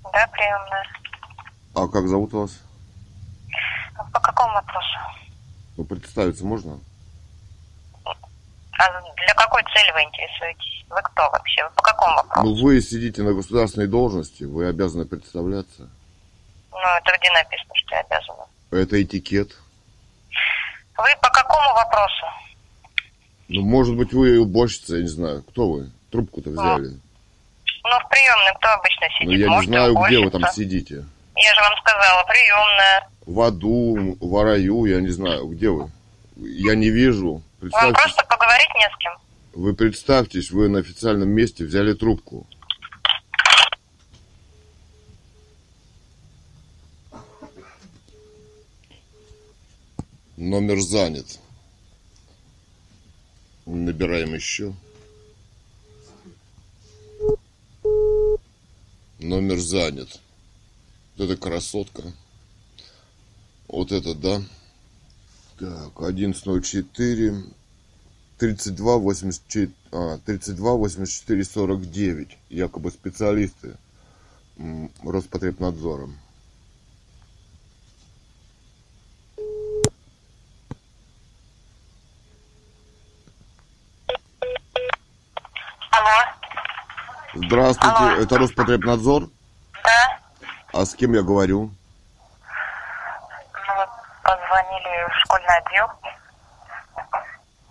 Да, приемная. А как зовут вас? По какому вопросу? Ну, представиться можно? А для какой цели вы интересуетесь? Вы кто вообще? Вы по какому вопросу? Ну, вы сидите на государственной должности, вы обязаны представляться. Ну, это где написано, что я обязана? Это этикет. Вы по какому вопросу? Ну, может быть, вы уборщица, я не знаю. Кто вы? Трубку-то взяли. Ну, в приемной кто обычно сидит? Ну, я не Может, знаю, где вы там сидите. Я же вам сказала, приемная. В аду, в раю, я не знаю. Где вы? Я не вижу. Вам просто поговорить не с кем. вы представьтесь, вы на официальном месте взяли трубку. Номер занят. Набираем еще. Номер занят. Вот это красотка. Вот это, да. Так, 11.04. 32 84, а, 32 84 49. Якобы специалисты м, Роспотребнадзора. Алло, Здравствуйте, Алло. это Роспотребнадзор. да? А с кем я говорю? Ну, вы позвонили в школьный отдел.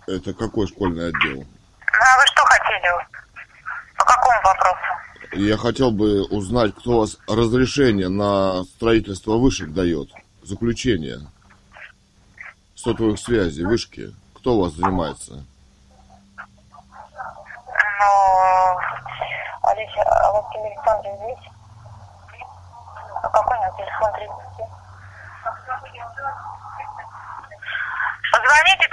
Это какой школьный отдел? Ну, а вы что хотели? По какому вопросу? Я хотел бы узнать, кто у вас разрешение на строительство вышек дает. Заключение. Сотовых связей, вышки. Кто у вас занимается? Ну, Олеся, а у вас телефон здесь? А какой у нас телефон 30? Позвоните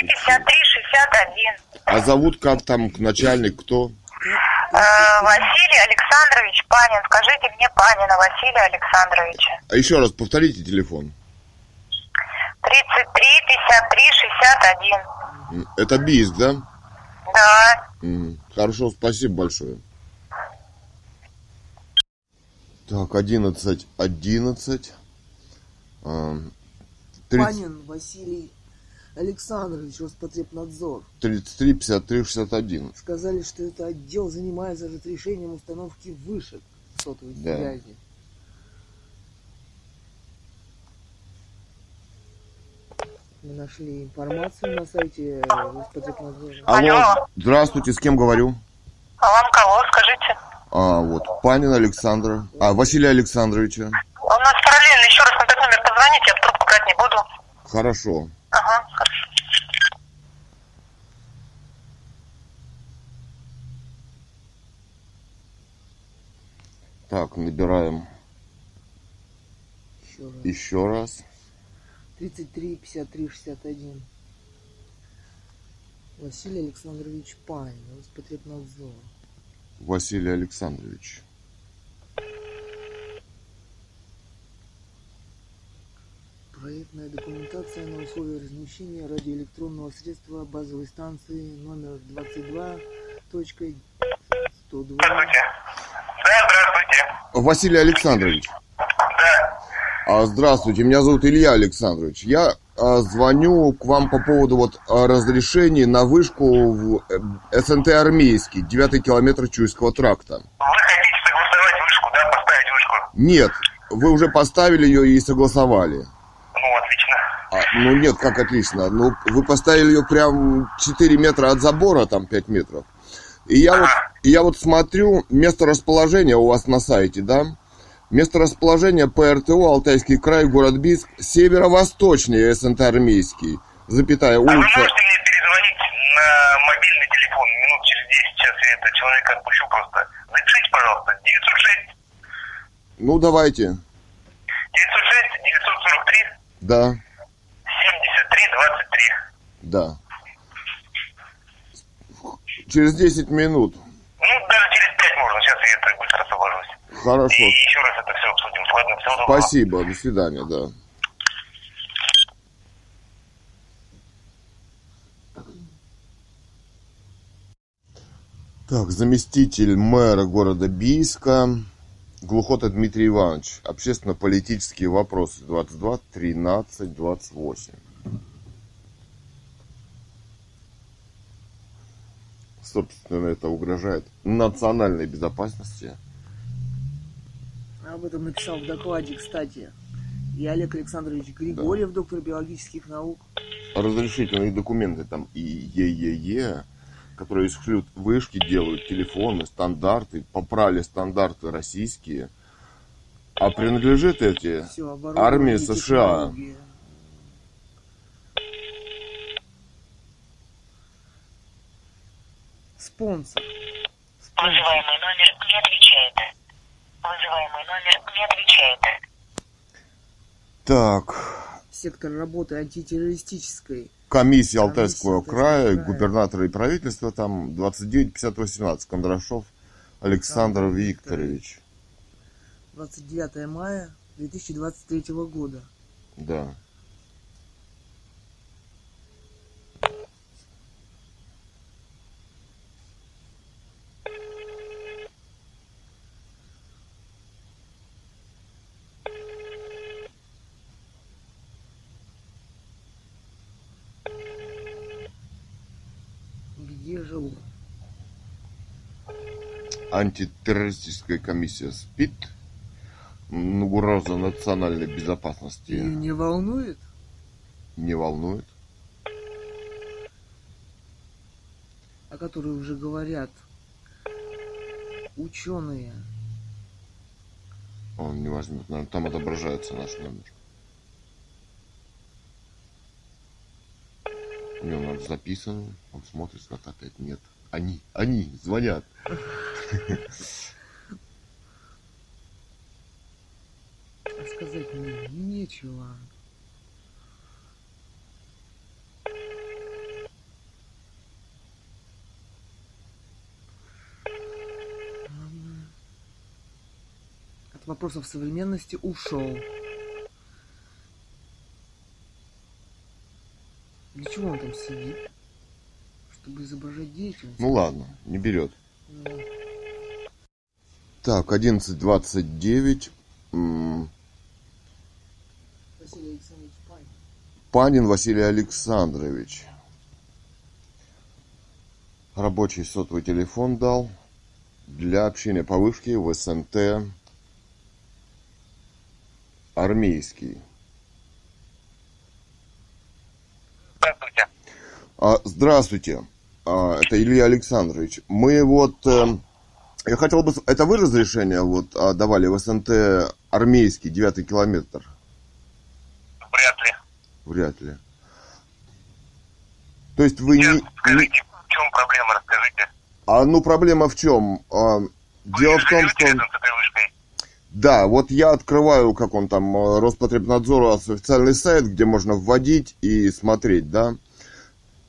33 53-61. А зовут как там начальник, кто? Э, Василий Александрович Панин. Скажите мне Панина Василия Александровича. А еще раз повторите телефон. 33 53 61. М, Это Бийск, да? Да. Хорошо, спасибо большое. Так, 11, 11. А, 30, Панин Василий Александрович, Роспотребнадзор. 33, 53, 61. Сказали, что это отдел занимается разрешением установки вышек сотовой Да. связи. Мы нашли информацию на сайте Роспотребнадзора. Алло. здравствуйте, с кем говорю? А вам кого, скажите? А, вот, Панин Александра. А, Василия Александровича. У нас параллельно еще раз на этот номер позвоните, я в трубку брать не буду. Хорошо. Ага, хорошо. Так, набираем Еще раз. еще раз. 33 53 61. Василий Александрович Панин, Роспотребнадзор. Василий Александрович. Проектная документация на условия размещения радиоэлектронного средства базовой станции номер 22.102. Здравствуйте. Да, здравствуйте. Василий Александрович. Да. А, Здравствуйте, меня зовут Илья Александрович. Я а, звоню к вам по поводу вот а, разрешений на вышку в э, СНТ Армейский, 9 километр Чуйского тракта. Вы хотите согласовать вышку, да, поставить вышку? Нет, вы уже поставили ее и согласовали. Ну, нет, как отлично. Ну, вы поставили ее прям 4 метра от забора, там 5 метров. И я вот, и я вот смотрю, место расположения у вас на сайте, да? Место расположения ПРТО Алтайский край, город Бийск, северо-восточнее СНТ Армейский, запятая А вы улица. можете мне перезвонить на мобильный телефон минут через 10, сейчас я это человека отпущу просто. Запишите, пожалуйста, 906 Ну, давайте. 906 943 Да, 73 23. да. Через 10 минут. Ну, даже через 5 можно, сейчас я это быстро освобожусь. Хорошо. И еще раз это все обсудим. Ладно, всего доброго. Спасибо, до свидания, да. Так, заместитель мэра города Бийска, Глухота Дмитрий Иванович. Общественно-политические вопросы 22 13 28. Собственно, это угрожает национальной безопасности. Об этом написал в докладе, кстати, и Олег Александрович Григорьев, доктор биологических наук. разрешительные документы там и ЕЕЕ, которые шлют вышки, делают телефоны, стандарты, попрали стандарты российские. А принадлежит эти Все, армии США. Спонсор. Спонсор. Вызываемый номер не отвечает. Вызываемый номер не отвечает. Так, Сектор работы антитеррористической. Комиссия Алтайского края, губернатора и правительства там 29 50 18 Кондрашов Александр Александр Викторович. 29 мая 2023 года. Да. Где живу? Антитеррористическая комиссия СПИД. М, Угроза национальной безопасности И не волнует? не волнует. о которой уже говорят ученые. Он не возьмет. Наверное, там отображается наш номер. У него надо записано. Он смотрит, как опять нет. Они, они звонят. А сказать мне нечего. От вопросов современности ушел. Для чего он там сидит? Чтобы изображать деятельность. Ну ладно, не берет. Ну. Так, 11.29. М, Василий Александрович Пань. Панин Василий Александрович. Рабочий сотовый телефон дал для общения по вышке в СНТ армейский. Здравствуйте. А, здравствуйте, А, это Илья Александрович. Мы вот, э, я хотел бы, это вы разрешение вот а, давали в СНТ армейский, девятый километр? Вряд ли. Вряд ли. То есть вы Нет, не... скажите, в чем проблема, расскажите. А ну проблема в чем? А, дело в том, что... Да, вот я открываю, как он там, э, Роспотребнадзор, официальный сайт, где можно вводить и смотреть, да.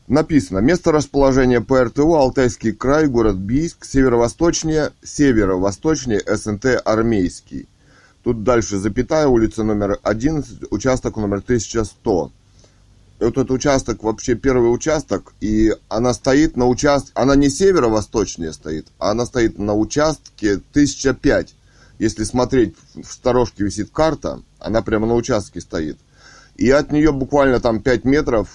Написано, место расположения ПРТУ, Алтайский край, город Бийск, северо-восточнее, северо-восточнее СНТ Армейский. Тут дальше запятая, улица номер 11, участок номер 1100. И вот этот участок, вообще первый участок, и она стоит на участке, она не северо-восточнее стоит, а она стоит на участке 1005. Если смотреть, в сторожке висит карта, она прямо на участке стоит. И от нее буквально там 5 метров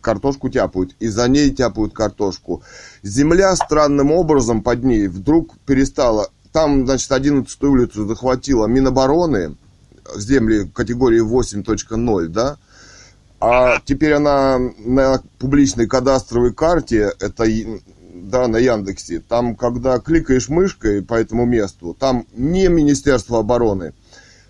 картошку тяпают, и за ней тяпают картошку. Земля странным образом под ней вдруг перестала... Там, значит, 11 улицу захватила Минобороны, земли категории 8.0, да? А теперь она на публичной кадастровой карте, это да, на Яндексе, там, когда кликаешь мышкой по этому месту, там не Министерство обороны,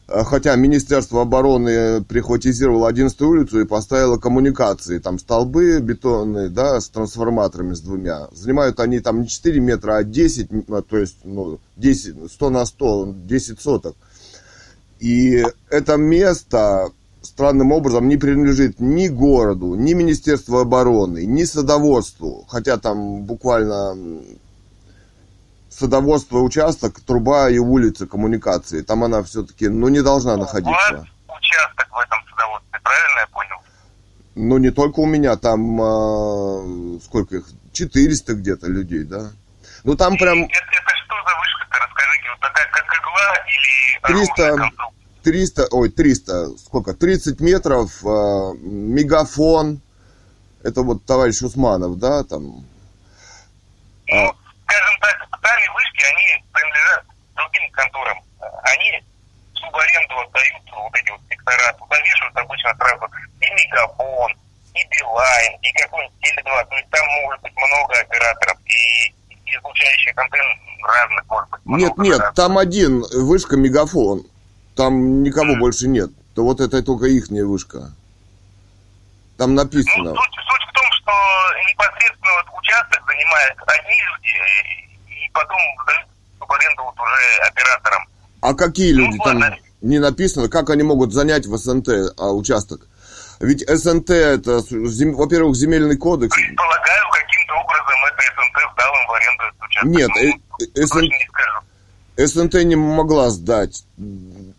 хотя Министерство обороны прихватизировало 11 улицу и поставило коммуникации, там столбы бетонные, да, с трансформаторами с двумя. Занимают они там не 4 метра, а 10, м, то есть, ну, 10, 100 на 100, 10 соток. И это место странным образом не принадлежит ни городу, ни Министерству обороны, ни садоводству. Хотя там буквально садоводство участок, труба и улица коммуникации. Там она все-таки, ну, не должна У вас находиться. участок в этом садоводстве, правильно я понял? Ну, не только у меня, там а, сколько их, 400 где-то людей, да. Ну, там прям Это, это что за вышка-то, расскажите, вот такая как игла или 300, ровная конструкция? 300, ой, 300, сколько, 30 метров, а, мегафон, это вот товарищ Усманов, да, там. Ну, скажем так, сами вышки, они принадлежат другим конторам. Они в субаренду отдают вот эти вот сектора. Туда вешают обычно сразу и Мегафон, и Билайн, и какой-нибудь Теле2. То есть там может быть много операторов. И излучающих антенн разных может быть Нет, много нет, там один вышка мегафон. Там никого больше нет. То вот это только ихняя вышка. Там Ну, написано. суть, суть в том, что непосредственно вот участок занимают одни люди, и- потом сдают в аренду вот уже операторам. А какие люди Ну, там ладно. не написано? Как они могут занять в СНТ а, участок? Ведь СНТ это, зем- во-первых, земельный кодекс. Предполагаю, каким-то образом это СНТ сдал им в аренду участок. Нет, Ну, э- э- СН- не скажу. СНТ не могла сдать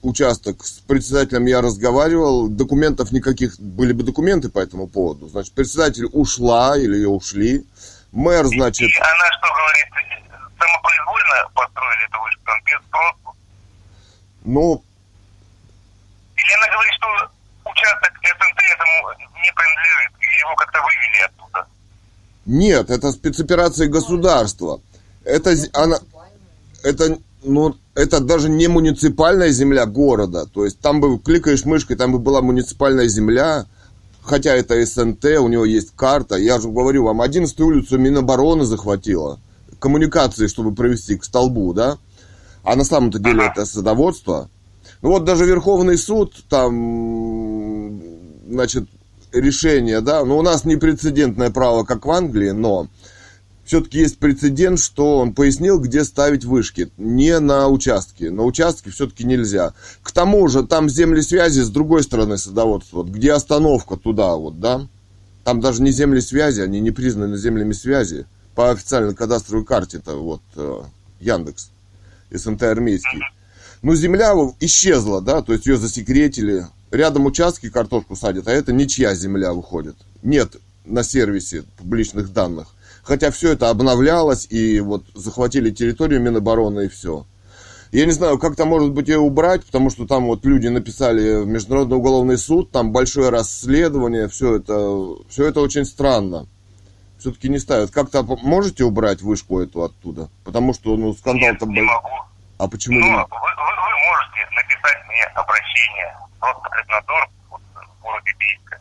участок. С председателем я разговаривал, документов никаких, были бы документы по этому поводу. Значит, председатель ушла или ее ушли. Мэр, значит, И она что говорит, самопроизвольно построили эту вышку, там, без спросу? ну, Или она говорит, что участок СНТ этому не принадлежит, и его как-то вывели оттуда? Нет, это спецоперации государства. Это она, это, ну, это даже не муниципальная земля города. То есть там бы кликаешь мышкой, там бы была муниципальная земля, хотя это СНТ, у него есть карта. Я же говорю вам, 11 улицу Минобороны захватила. Коммуникации, чтобы провести к столбу, да? А на самом-то деле это садоводство. Ну вот даже Верховный суд там, значит, решение, да, ну у нас не прецедентное право, как в Англии, но все-таки есть прецедент, что он пояснил, где ставить вышки. Не на участке. На участке все-таки нельзя. К тому же там земли связи с другой стороны садоводства. Вот, где остановка туда вот, да? Там даже не земли связи, они не признаны землями связи. По официальной кадастровой карте это вот э, Яндекс, СНТ армейский. Ну, земля исчезла, да, то есть ее засекретили. Рядом участки картошку садят, а это ничья земля выходит. Нет на сервисе публичных данных. Хотя все это обновлялось, и вот захватили территорию Минобороны, и все. Я не знаю, как-то, может быть, ее убрать, потому что там вот люди написали в Международный уголовный суд, там большое расследование, все это, все это очень странно. Все-таки не ставят. Как-то можете убрать вышку эту оттуда? Потому что, ну, скандал-то Нет, не могу. А почему Ну, не вы, вы, вы можете написать мне обращение Роспотребнадзор вот, в городе Бийска.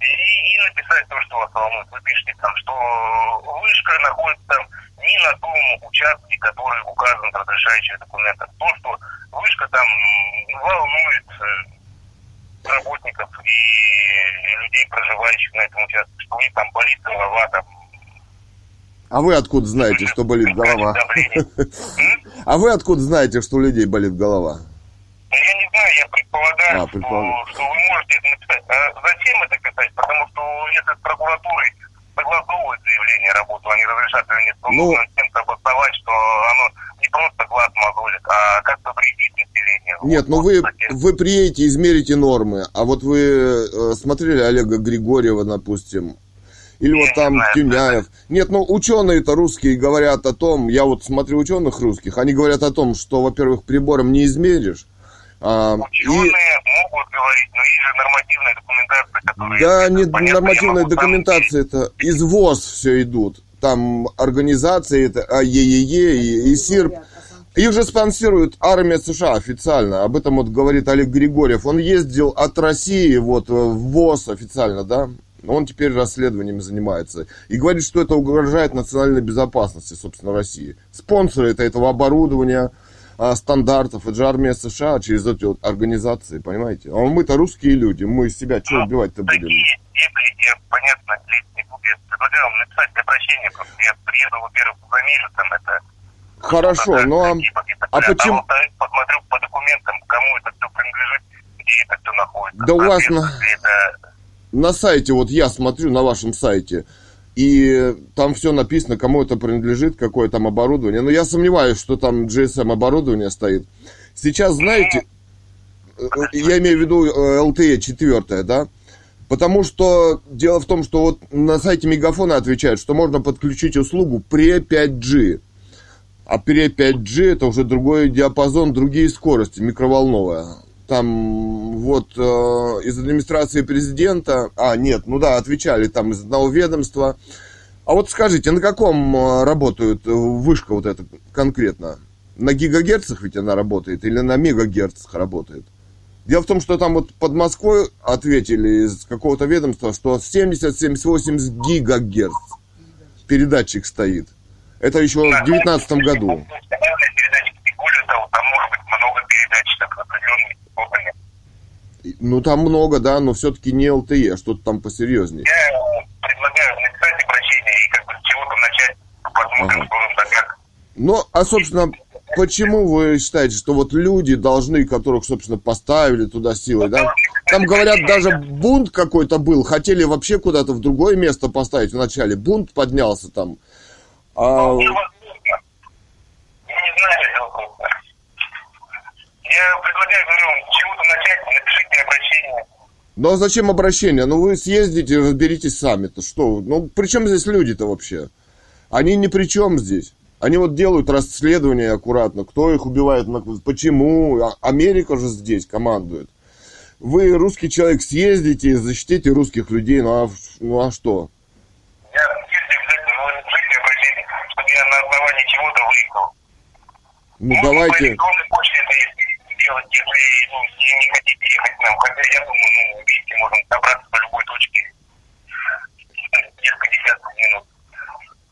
И, и написать то, что вас волнует. Вы пишете там, что вышка находится там не на том участке, который указан в разрешающих документах. То, что вышка там волнует э, работников и людей, проживающих на этом участке, что у них там болит голова, там А вы откуда знаете, что болит голова? А вы откуда знаете, что у людей болит голова? Ну, Я не знаю, я предполагаю, А, предполагаю. Что, что вы можете это написать. А зачем это писать? Потому что если с прокуратурой согласовывают заявление работу, они разрешат или нет, то Ну- нужно тем согласовать, что оно не просто глаз мозолит, а как-то вредит населению. Нет, Вот, ну вы, вы приедете, измерите нормы. А вот вы э, смотрели Олега Григорьева, допустим, или вот Я не там знаю, Тюняев. Нет, ну ученые-то русские говорят о том, я вот смотрю ученых русских, они говорят о том, что, во-первых, прибором не измеришь. А, Ученые и, могут говорить, но есть же нормативная документация, которая... да, не Понятно, нормативная документация, это из ВОЗ все идут. Там организации, это АЕЕЕ и, и СИРП. Их же спонсирует армия США официально. Об этом вот говорит Олег Григорьев. Он ездил от России вот в ВОЗ официально, да? Он теперь расследованиями занимается. И говорит, что это угрожает национальной безопасности, собственно, России. Спонсоры это этого оборудования, а, стандартов, это же армия США через эти вот организации, понимаете? А мы-то русские люди, мы из себя что убивать-то будем? Такие дебри, понятно, лезть не буду. Я предлагаю вам написать обращение, просто я приеду, во-первых, за месяцем, это... Хорошо, это ну а, типа а порядка. почему- А посмотрю по документам, кому это все принадлежит, где это все находится. Да у вас на- это... на сайте, вот я смотрю на вашем сайте, и там все написано, кому это принадлежит, какое там оборудование. Но я сомневаюсь, что там GSM оборудование стоит. Сейчас, знаете, э, я имею в виду э, LTE 4, да? Потому что дело в том, что вот на сайте Мегафона отвечают, что можно подключить услугу при 5G. А при 5G это уже другой диапазон, другие скорости, микроволновая. Там вот э, из администрации президента, а нет, ну да, отвечали там из одного ведомства. А вот скажите, на каком э, работает э, вышка вот эта конкретно? На гигагерцах ведь она работает или на мегагерцах работает? Дело в том, что там вот под Москвой ответили из какого-то ведомства, что 70-78 гигагерц передатчик стоит. Это еще в 2019 году. Наверное, передатчик и более того, там может быть много передатчиков определенными способами. Ну, там много, да, но все-таки не LTE, что-то там посерьезнее. Я предлагаю написать обращение и как бы с чего-то начать, посмотрим, Ага. что как. Ну, а, собственно, почему вы считаете, что вот люди должны, которых, собственно, поставили туда силой, да? Там, говорят, даже бунт какой-то был, хотели вообще куда-то в другое место поставить вначале. Бунт поднялся там. А, Невозможно. Я не знаю этого просто. Я предлагаю, говорю, с чего-то начать, напишите обращение. ну, а зачем обращение? Ну, вы съездите и разберитесь сами-то. Что? Ну, при чем здесь люди-то вообще? Они ни при чем здесь. Они вот делают расследование аккуратно, кто их убивает, почему. А- Америка же здесь командует. Вы, русский человек, съездите, защитите русских людей, ну а, ну а что? Я, обязательно, обращение, чтобы я на основании чего-то выехал. Ну по давайте, электронной почте это если делать, если ну, не, хотите ехать к нам. Хотя я думаю, ну, видите, можем добраться до любой точки. Несколько десятков минут.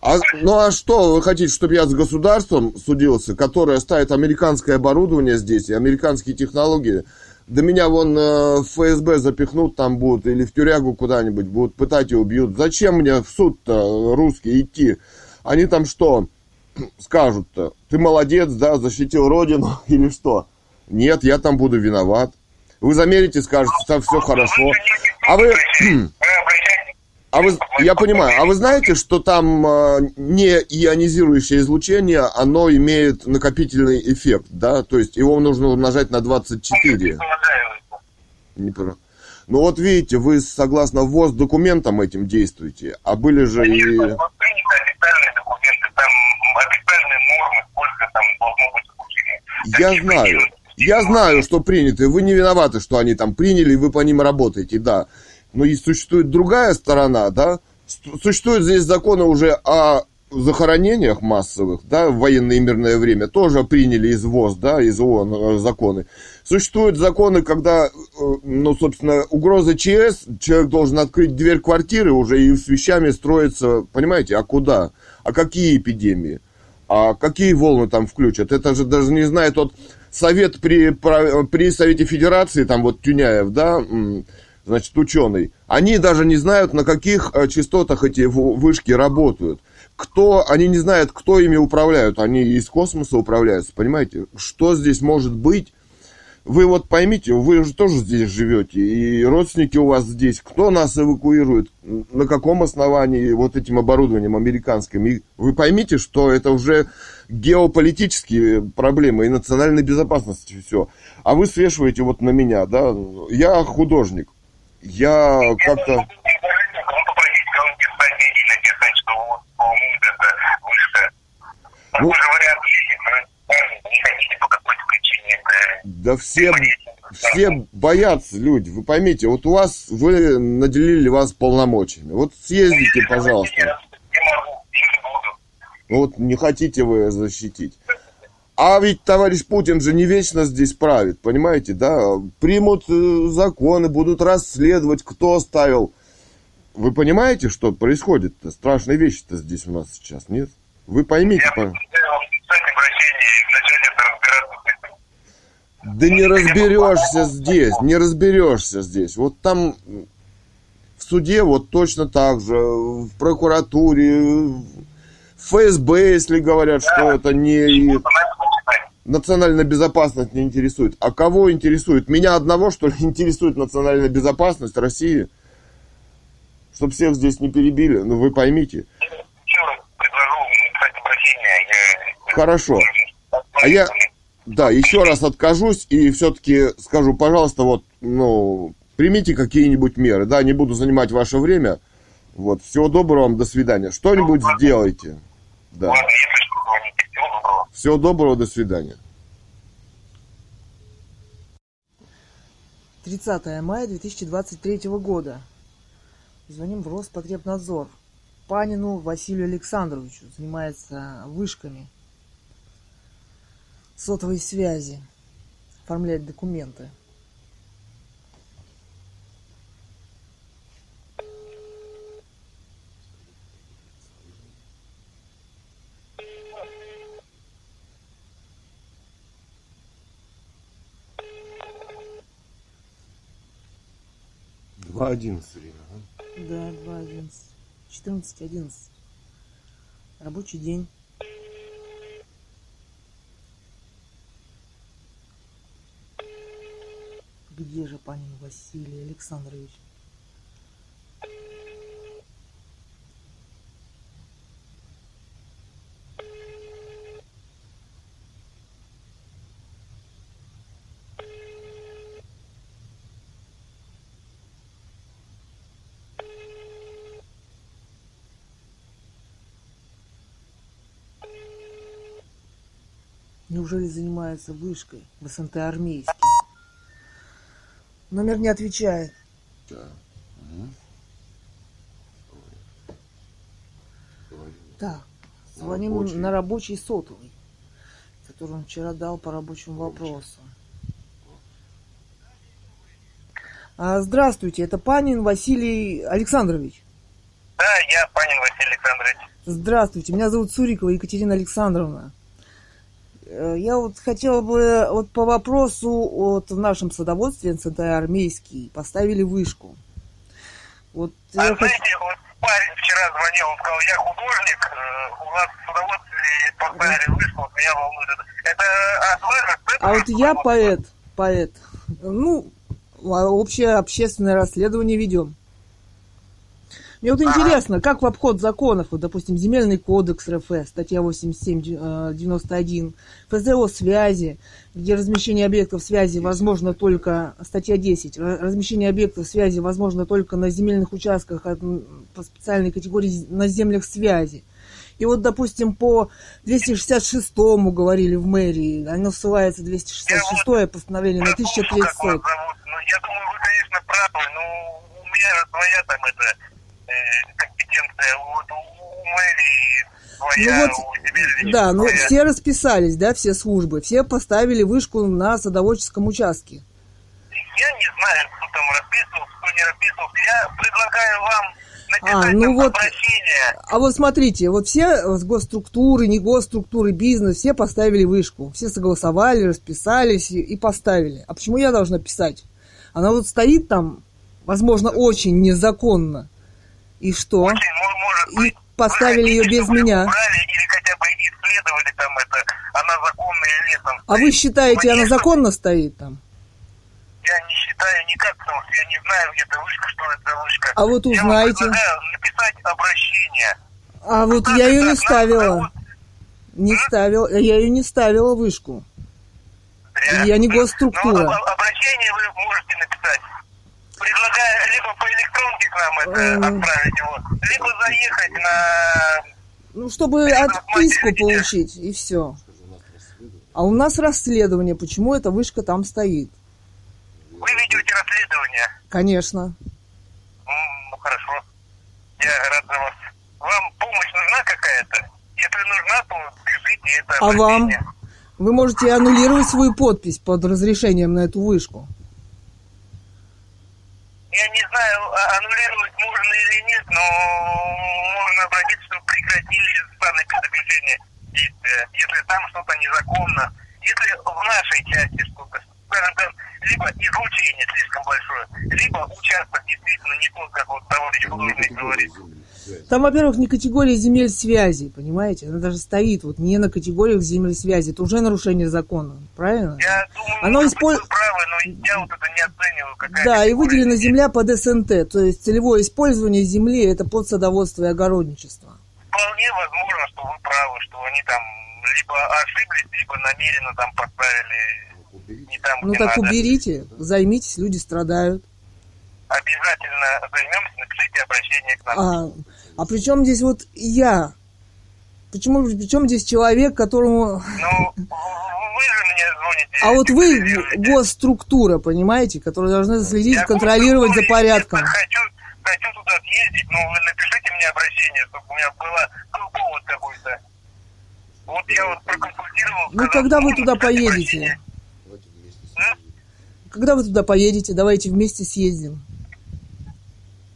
а, ну а что, вы хотите, чтобы я с государством судился, которое ставит американское оборудование здесь и американские технологии? Да меня вон э, в ФСБ запихнут там будут или в тюрягу куда-нибудь, будут пытать и убьют. Зачем мне в суд-то русский идти? Они там что скажут-то? Ты молодец, да, защитил родину или что? Нет, я там буду виноват. Вы замерите, скажете, там все хорошо. А вы... Вы обращайтесь, А вы, я понимаю, а вы знаете, что там а, не ионизирующее излучение, оно имеет накопительный эффект, да? То есть его нужно умножать на 24. Не про- Ну вот видите, вы согласно ВОЗ документам этим действуете, а были же и... Приняты официальные документы, там официальные нормы, сколько там должно быть обучения. Я знаю. Я знаю, что приняты. Вы не виноваты, что они там приняли, и вы по ним работаете, да. Но и существует другая сторона, да. Существуют здесь законы уже о захоронениях массовых, да, в военное и мирное время, тоже приняли из ВОЗ, да, из ООН э, законы. Существуют законы, когда, э, ну, собственно, угроза ЧС, человек должен открыть дверь квартиры уже и с вещами строиться, понимаете, а куда? А какие эпидемии? А какие волны там включат? Это же даже не знает вот совет при, при Совете Федерации, там вот Тюняев, да, значит, ученый. Они даже не знают, на каких э, частотах эти вышки работают. Кто, они не знают, кто ими управляют. Они из космоса управляются, понимаете? Что здесь может быть? Вы вот поймите, вы же тоже здесь живете, и родственники у вас здесь. Кто нас эвакуирует? На каком основании вот этим оборудованием американским? И вы поймите, что это уже геополитические проблемы и национальной безопасности все. А вы свешиваете вот на меня, да? Я художник. Я как-то... Он попросить кого-нибудь фамилии написать, что вот Талмуд это вышка. Ну- Такой же вариант есть, но сами не хотите по какой-то причине. Это Да все, все боятся люди. Вы поймите, вот у вас, вы наделили вас полномочиями. Вот съездите, пожалуйста. Вот не хотите вы защитить. А ведь товарищ Путин же не вечно здесь правит, понимаете, да? Примут э, законы, будут расследовать, кто ставил. Вы понимаете, что происходит-то? Страшные вещи-то здесь у нас сейчас, нет? Вы поймите, Я писать обращение и начать это разбираться. Да не разберешься здесь, не разберешься здесь. Вот там в суде вот точно так же, в прокуратуре, в ФСБ, если говорят, что это не национальная безопасность не интересует. А кого интересует? Меня одного, что ли, интересует национальная безопасность России? Чтобы всех здесь не перебили, ну вы поймите. Еще раз предложу написать обращение. Я... Хорошо. А я, да, еще раз откажусь и все-таки скажу, пожалуйста, вот, ну, примите какие-нибудь меры. Да, не буду занимать ваше время. Вот, всего доброго вам, до свидания. Что-нибудь сделайте. Да. Ладно, если что, звоните. Всего доброго. Всего доброго, до свидания. 30 мая 2023 года. Звоним в Роспотребнадзор. Панину Василию Александровичу. Занимается вышками сотовой связи. Оформляет документы. Два одиннадцать время. Да, 2, 11. 14, 11. Рабочий день. Где же Панин Василий Александрович? Неужели занимается вышкой в СНТ армейский? Номер не отвечает. Да. Так, звоним рабочий. на рабочий сотовый, который он вчера дал по рабочему вопросу. А, здравствуйте, это Панин Василий Александрович. Да, я Панин Василий Александрович. Здравствуйте, меня зовут Сурикова Екатерина Александровна. Э, Я вот хотела бы вот по вопросу вот в нашем садоводстве НЦТ армейский поставили вышку. Вот А я знаете, вот парень вчера звонил, он сказал, я художник, э, у вас в садоводстве поставили вышку, вот меня волнует это. Это от вас? А вот я поэт, поэт. Ну, а общее общественное расследование ведем. Мне вот интересно, как в обход законов, вот, допустим, Земельный кодекс РФ, статья 87-91, ФЗО связи, где размещение объектов связи возможно только, статья 10, ра- размещение объектов связи возможно только на земельных участках по специальной категории на землях связи. И вот, допустим, по 266-му говорили в мэрии, оно ссылается 266 постановление на Прослушал, как вас 1300. зовут. Ну, я думаю, вы, конечно, правы, но у меня своя там это э, компетенция, вот у, у мэрии своя, Ну вот, у земельничего Да, ну своя. все расписались, да, все службы, все поставили вышку на садоводческом участке. Я не знаю, кто там расписывал, кто не расписывал. Я предлагаю вам А, ну вот- обращение. А вот смотрите, вот все госструктуры, не госструктуры, бизнес, все поставили вышку. Все согласовали, расписались и, и поставили. А почему я должна писать? Она вот стоит там, возможно, очень незаконно. И что? Очень, мо- может И быть, поставили вы ее без меня. Убрали или хотя бы исследовали там это, она законная или там А вы стоит. считаете, она законно стоит там? Я не считаю никак, потому что я не знаю, где эта вышка, что это за вышка. А вот Я узнаете. предлагаю написать обращение. А вот Так, я ее так, не ставила. зовут. Не ставила, я ее не ставила вышку. Я не госструктура. Ну, об- обращение вы можете написать. Предлагаю либо по электронке к нам это отправить его, либо заехать на... Ну, чтобы отписку получить, и все. А у нас расследование, почему эта вышка там стоит. Вы ведете расследование. Конечно. Ну, хорошо. Я рад за вас. Вам помощь нужна какая-то? Если нужна, то пишите это А вам? Вы можете аннулировать свою подпись под разрешением на эту вышку. Я не знаю, а- аннулировать можно или нет, но можно обратиться, чтобы прекратили данное предупреждение действия. Если там что-то незаконно, если в нашей части что-то, скажем так, либо излучение слишком большое, либо участок действительно не тот, как вот товарищ художник говорит. Там, во-первых, не категория земель связи, понимаете? Она даже стоит вот не на категориях земель связи. Это уже нарушение закона, правильно? Я думаю, Оно использ- вы правы, но я вот это не оцениваю. Какая Да, и выделена земель. земля под СНТ, то есть целевое использование земли это под садоводство и огородничество. Вполне возможно, что вы правы, что они там либо ошиблись, либо намеренно там поставили не там, Ну так надо. уберите, займитесь, люди страдают. Обязательно займемся, напишите обращение к нам. А, а при чем здесь вот я? Почему, при чем здесь человек, которому... Ну, вы же мне звоните. А вот вы госструктура, понимаете, которая должна следить, Я контролировать за порядком. естественно, Хочу, хочу туда съездить, но вы напишите мне обращение, чтобы у меня было был повод какой-то. Вот я вот проконсультировал. Ну, когда вы туда поедете? обращение. Когда вы туда поедете, давайте вместе съездим.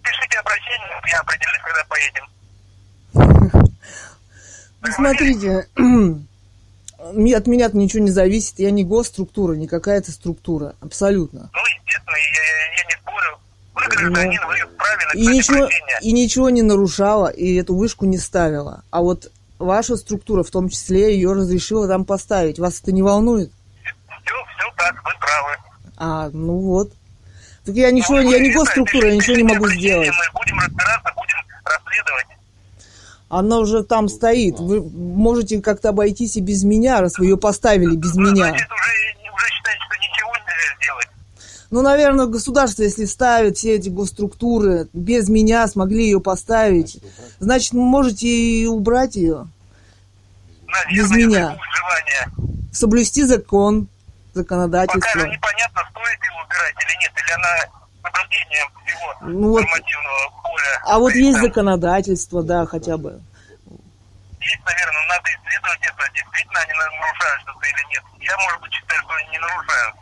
Пишите обращение, я определюсь, когда поедем. Ну, смотрите, от меня ничего не зависит, я не госструктура, не какая-то структура, абсолютно. Ну, естественно, я, я не спорю. Вы гражданин, вы Ну, И ничего, и ничего не нарушала, и эту вышку не ставила. А вот ваша структура, в том числе, ее разрешила там поставить. Вас это не волнует? Все так, вы правы. А, ну вот. Так я ничего, Ну, я не госструктура, я ничего не могу сделать. Мы будем разбираться, будем расследовать. Она уже там стоит. Вы можете как-то обойтись и без меня, раз вы ее поставили без Ну, меня. Значит, уже, уже считаете, что ничего нельзя сделать. Ну, наверное, государство, если ставит все эти госструктуры, без меня смогли ее поставить, значит, вы можете и убрать ее. Наверное, Без меня. Соблюсти закон, Пока законодательство. же непонятно, стоит его убирать или нет, или она соблюдением всего Ну вот. нормативного поля. А вот есть там. законодательство, да, хотя бы. Есть, наверное, надо исследовать это, действительно они нарушают что-то или нет. Я, может быть, считаю, что они не нарушают.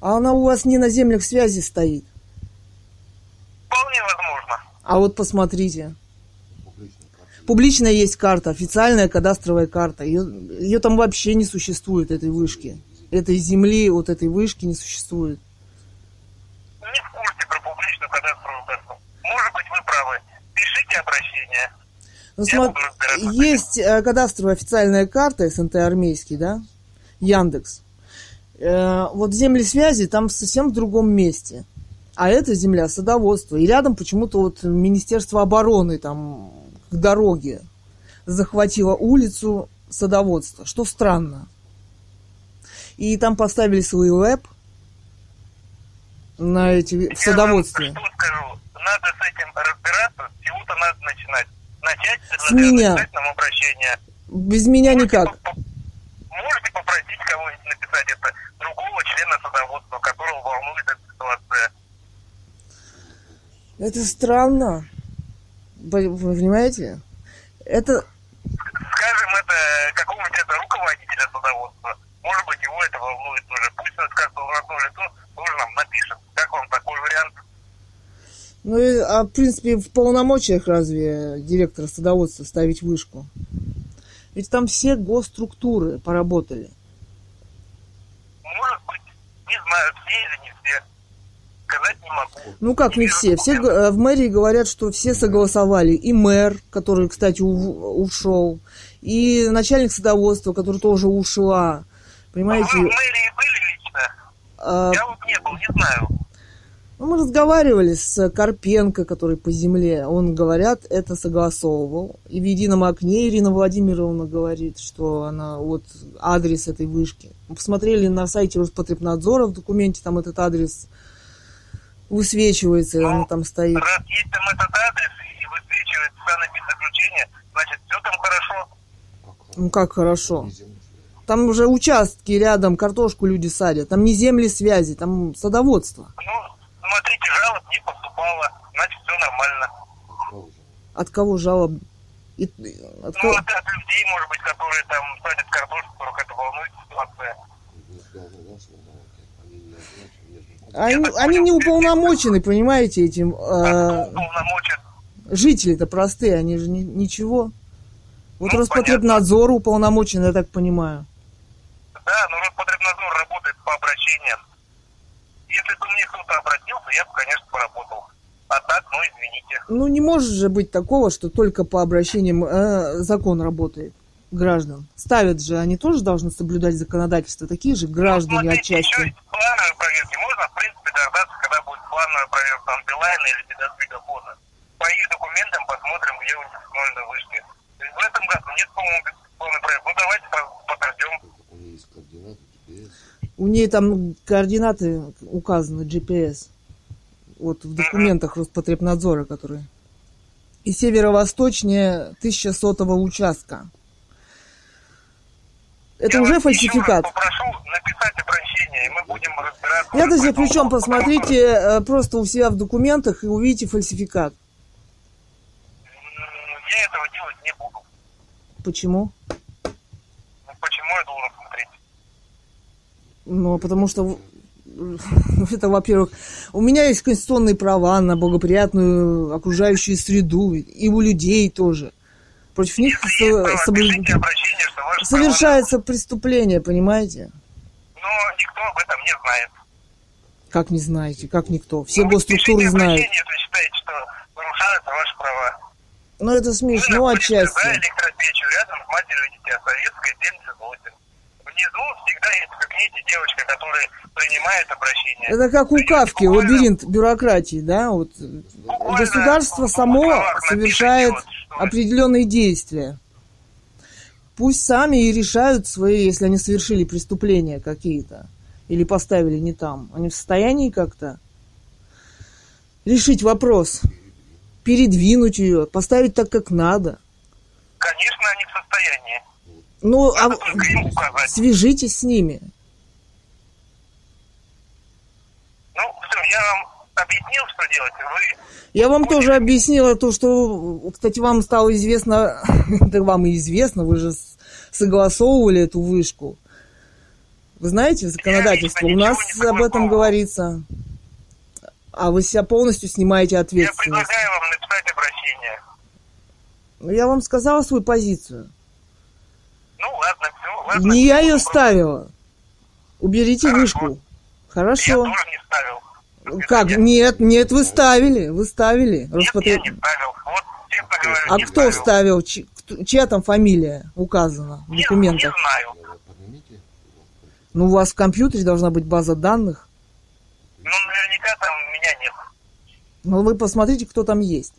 А она у вас не на землях связи стоит. Вполне возможно. А вот посмотрите. Публичная есть карта, официальная кадастровая карта. Ее, ее там вообще не существует, этой вышки. Этой земли, вот этой вышки не существует. Не в курсе про публичную кадастровую карту. Может быть, вы правы. Пишите обращение. Ну, Я смо- буду разбираться с этим. есть э, кадастровая официальная карта СНТ армейский, да? Яндекс. Э, вот земли связи там совсем в другом месте. А эта земля садоводство. И рядом почему-то вот Министерство обороны там к дороге захватило улицу садоводства, что странно. И там поставили свой веб на эти в садоводстве. вам что скажу, надо с этим разбираться, с чего-то надо начинать. Начать С меня. нам обращение. Без меня никак. Можете поп- Можете попросить кого-нибудь написать это другого члена садоводства, которого волнует эта ситуация. Это странно. Вы вы понимаете? Это Скажем это какому-нибудь это руководителя садоводства. Может быть, его это волнует уже. Пусть он как должностное лицо тоже нам напишет. Как вам такой вариант? Ну, а в принципе, в полномочиях разве директора садоводства ставить вышку? Ведь там все госструктуры поработали. Может быть, не знаю, все или не все. Сказать не могу. Ну как не все? Все г- э, в мэрии говорят, что все согласовали. И мэр, который, кстати, у- ушел, и начальник садоводства, который тоже ушла. Вы Понимаете? в мэрии были лично? а, Я вот не был, не знаю. ну, мы разговаривали с Карпенко, который по земле. Он, говорят, это согласовывал. И в едином окне Ирина Владимировна говорит, что она вот адрес этой вышки. Мы посмотрели на сайте Роспотребнадзора, в документе там этот адрес высвечивается, и она там стоит. Раз есть там этот адрес и высвечивает санэпидзаключение, значит, все там хорошо. Ну как хорошо. Там уже участки рядом, картошку люди садят. Там не земли связи, там садоводство. Ну, смотрите, жалоб не поступало, значит, все нормально. От кого жалоб? И- от Ну, кого- от, от людей, может быть, которые там садят картошку, которых это волнует ситуация. Они, они не уполномочены, понимаете, этим. Э, жители-то простые, они же ни- ничего. Вот Ну, Роспотребнадзор уполномочен, я так понимаю. Да, но Роспотребнадзор работает по обращениям. Если бы мне кто-то обратился, я бы, конечно, поработал. А так, ну, извините. Ну, не может же быть такого, что только по обращениям э, закон работает граждан. Ставят же, они тоже должны соблюдать законодательство. Такие же граждане Ну, смотрите, еще отчасти. есть плановые проверки. Можно, в принципе, дождаться, когда будет плановая проверка Билайна или Медосвидофона. По их документам посмотрим, где у них установлены вышки. В этом году нет, по-моему, плановой проверки. Ну, давайте по- подождем. У нее там координаты указаны, GPS. Вот в документах Роспотребнадзора, которые. И северо-восточнее 1100 участка. Это Я уже фальсификат. Попрошу написать обращение, и мы будем разбираться. Я даже по этому причем посмотрите э, просто у себя в документах и увидите фальсификат. Я этого делать не буду. Почему? Ну, Почему я должен смотреть? Ну, потому что это, во-первых, у меня есть конституционные права на благоприятную окружающую среду, и у людей тоже. Против них Если есть право, со- соблюд- совершается преступление, понимаете? Но никто об этом не знает. Как не знаете, как никто. Все Ну, госструктуры знают. если считаете, что нарушаются ваши права. Ну, это Вы смешно за отчасти. электропечью рядом с матерью дитя, советской 78. Внизу всегда есть в кабинете девочка, которая принимает обращение. Это как у Кавки, буквально- лабиринт бюрократии, да? Вот буквально государство само совершает вот, вы- определенные действия. Пусть сами и решают свои, если они совершили преступления какие-то или поставили не там. Они в состоянии как-то решить вопрос, передвинуть ее, поставить так, как надо. Конечно, они в состоянии. Ну, а Надо свяжитесь с ними. Ну, все, я вам объяснил, что делать. Вы Я вам тоже объяснила то, что, кстати, вам стало известно, да вам и известно, вы же согласовывали эту вышку. Вы знаете законодательство? Я У нас об этом говорится. А вы себя полностью снимаете я ответственность. предлагаю вам написать обращение. Ну, Я вам сказала свою позицию. Ну, ладно, все, ладно. Не я ее ставила. Уберите Хорошо. вышку. Я Хорошо. тоже не ставил. До Как? свидания. Нет, нет, вы ставили. Вы ставили. Нет, Роспотреб- я не ставил. Вот, честно говоря, А не кто ставил. вставил? Чья там фамилия указана в документах? Не знаю. Ну, у вас в компьютере должна быть база данных. Ну, наверняка там меня нет. Ну, вы посмотрите, кто там есть.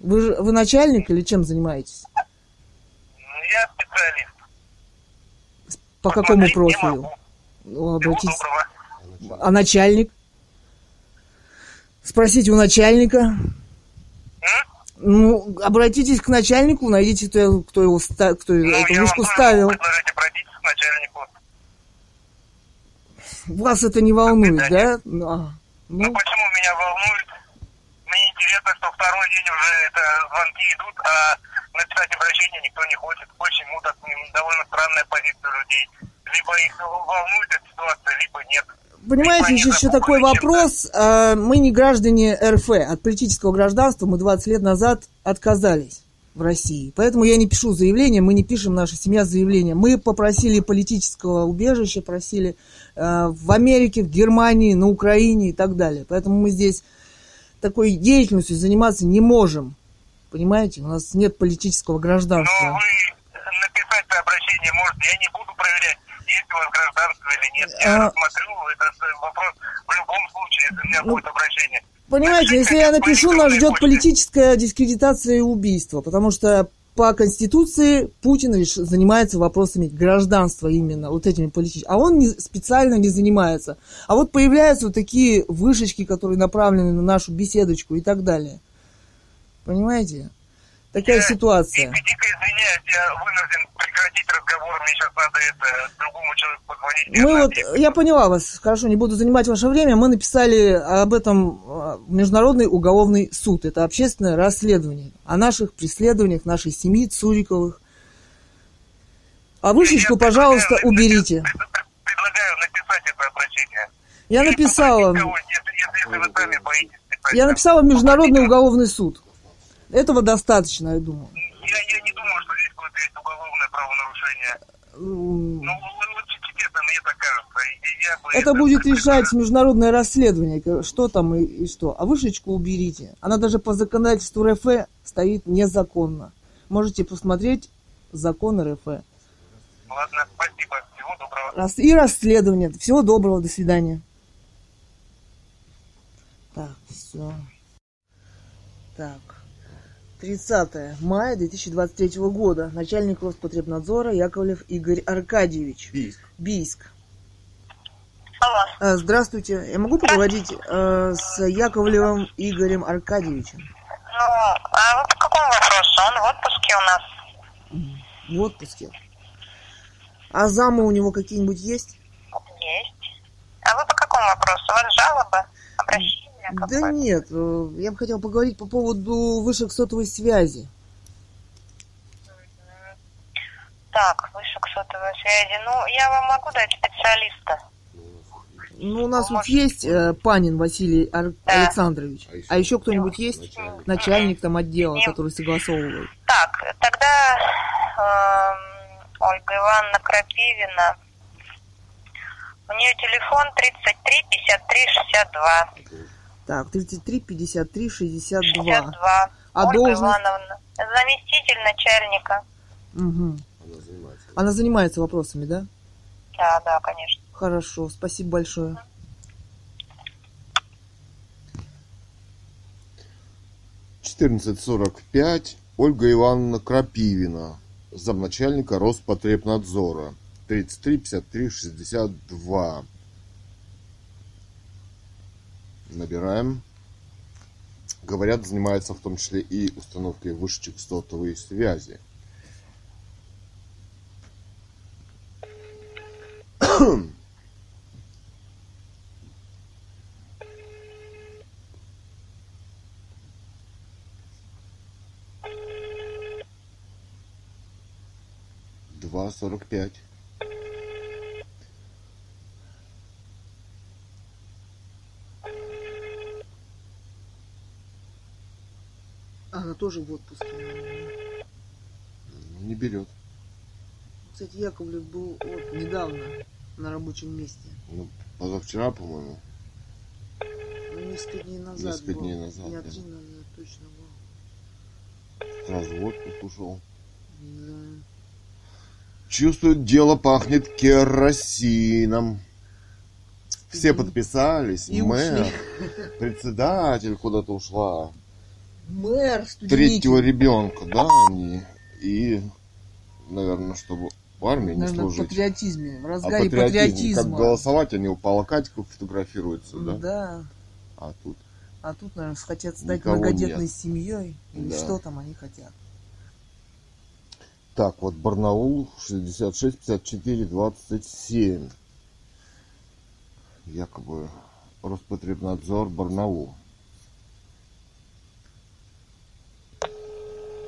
Вы, же- вы начальник или чем занимаетесь? Ну, я специалист. По какому Посмотреть не профилю? могу. Ну, Всего обратитесь. доброго. А начальник? Спросите у начальника. М? Ну, обратитесь к начальнику, найдите, кто, кто его ста- кто Ну, эту вышку ставил. могу предложить обратиться к начальнику. Вас это не волнует, да? Ну, а, Ну, ну, почему меня волнует? Мне интересно, что второй день уже это звонки идут, а написать обращение никто не хочет. Почему так м, довольно странная позиция людей? Либо их волнует эта ситуация, либо нет. Понимаете, они еще, еще такой вопрос. А, Мы не граждане РФ. От политического гражданства мы 20 лет назад отказались в России. Поэтому я не пишу заявление, мы не пишем, наша семья заявление. Мы попросили политического убежища, просили э, в Америке, в Германии, на Украине и так далее. Поэтому мы здесь такой деятельностью заниматься не можем. Понимаете, у нас нет политического Но гражданства. вы написать обращение можете, я не буду проверять, есть у вас гражданство или нет. Я А- рассмотрю этот вопрос в любом случае, если у меня Ну, будет обращение. Понимаете, если я напишу, нас ждет политическая дискредитация и убийство, потому что по Конституции Путин реш- занимается вопросами гражданства именно, вот этими политическими. А он не, специально не занимается. А вот появляются вот такие вышечки, которые направлены на нашу беседочку и так далее. Понимаете? Такая Я ситуация. Дико, дико извиняюсь, я вынужден прекратить разговор, мне сейчас надо это другому человеку позвонить. Мы вот, я поняла вас, хорошо, не буду занимать ваше время. Мы написали об этом э, в Международный уголовный суд. Это общественное расследование о наших преследованиях нашей семьи Цуриковых. А вышечку, Я пожалуйста, уберите. Предлагаю написать это обращение. Я написала, если, если, если вы сами боитесь писать. я написала в Международный уголовный суд. Этого достаточно, я думаю. Я, я не думаю, что здесь какое-то есть уголовное правонарушение. Ну, честно, мне так кажется. Я бы Это будет решать международное расследование, что там и, и что. А вышечку уберите. Она даже по законодательству РФ стоит незаконно. Можете посмотреть закон РФ. Ладно, спасибо. Всего доброго. Рас- И расследование. Всего доброго, до свидания. Так, все. Так. 30 мая 2023 года. Начальник Роспотребнадзора Яковлев Игорь Аркадьевич. Бийск. Бийск. Алло. А, Здравствуйте. Я могу поговорить э, с Яковлевым Игорем Аркадьевичем? Ну, а вы по какому вопросу? Он в отпуске у нас. В отпуске. А замы у него какие-нибудь есть? Есть. А вы по какому вопросу? У вас жалобы? Обращение? Да какое-то? нет, э, я бы хотела поговорить по поводу вышек сотовой связи. Так, вышек сотовой связи. Ну, я вам могу дать специалиста. Ну, у нас вот Может. есть э, Панин Василий Ар- Да. Александрович. А еще- А еще кто-нибудь есть? Начальник. Начальник там отдела, Нет. который согласовывает. Так, тогда эм, Ольга Ивановна Крапивина. У нее телефон 33 53 62. Так, 33, 53, 62. 62. А Ольга должность? Ивановна. Заместитель начальника. Мгм. Она занимается. Она занимается вопросами, да? Да, да, конечно. Хорошо, спасибо большое. Четырнадцать сорок пять. Ольга Ивановна Крапивина, замначальника Роспотребнадзора. 33 53 62. Набираем. Говорят, занимается в том числе и установкой вышечек сотовой связи. Два сорок пять. Она тоже в отпуске. Ну, Не берет. Кстати, Яковлев был вот недавно на рабочем месте. Ну, позавчера, по-моему. Ну, несколько дней назад Несколько был. дней назад, Дня да. три назад точно был. Сразу в отпуск ушел. Да. Чувствует, дело пахнет керосином. Все подписались, И мэр, ушли. председатель куда-то ушла. Мэр, Третьего ребенка, да, они. И, наверное, чтобы в армии не Наверное, в служить. патриотизме, в А разгаре патриотизм, патриотизма. как голосовать, они у плакатиков фотографируются, да? Да. А тут А тут, наверное, хотят стать Никого многодетной нет. семьей. Или Да. что там они хотят. Так, вот Барнаул 66 54 27. Якобы Роспотребнадзор Барнаул.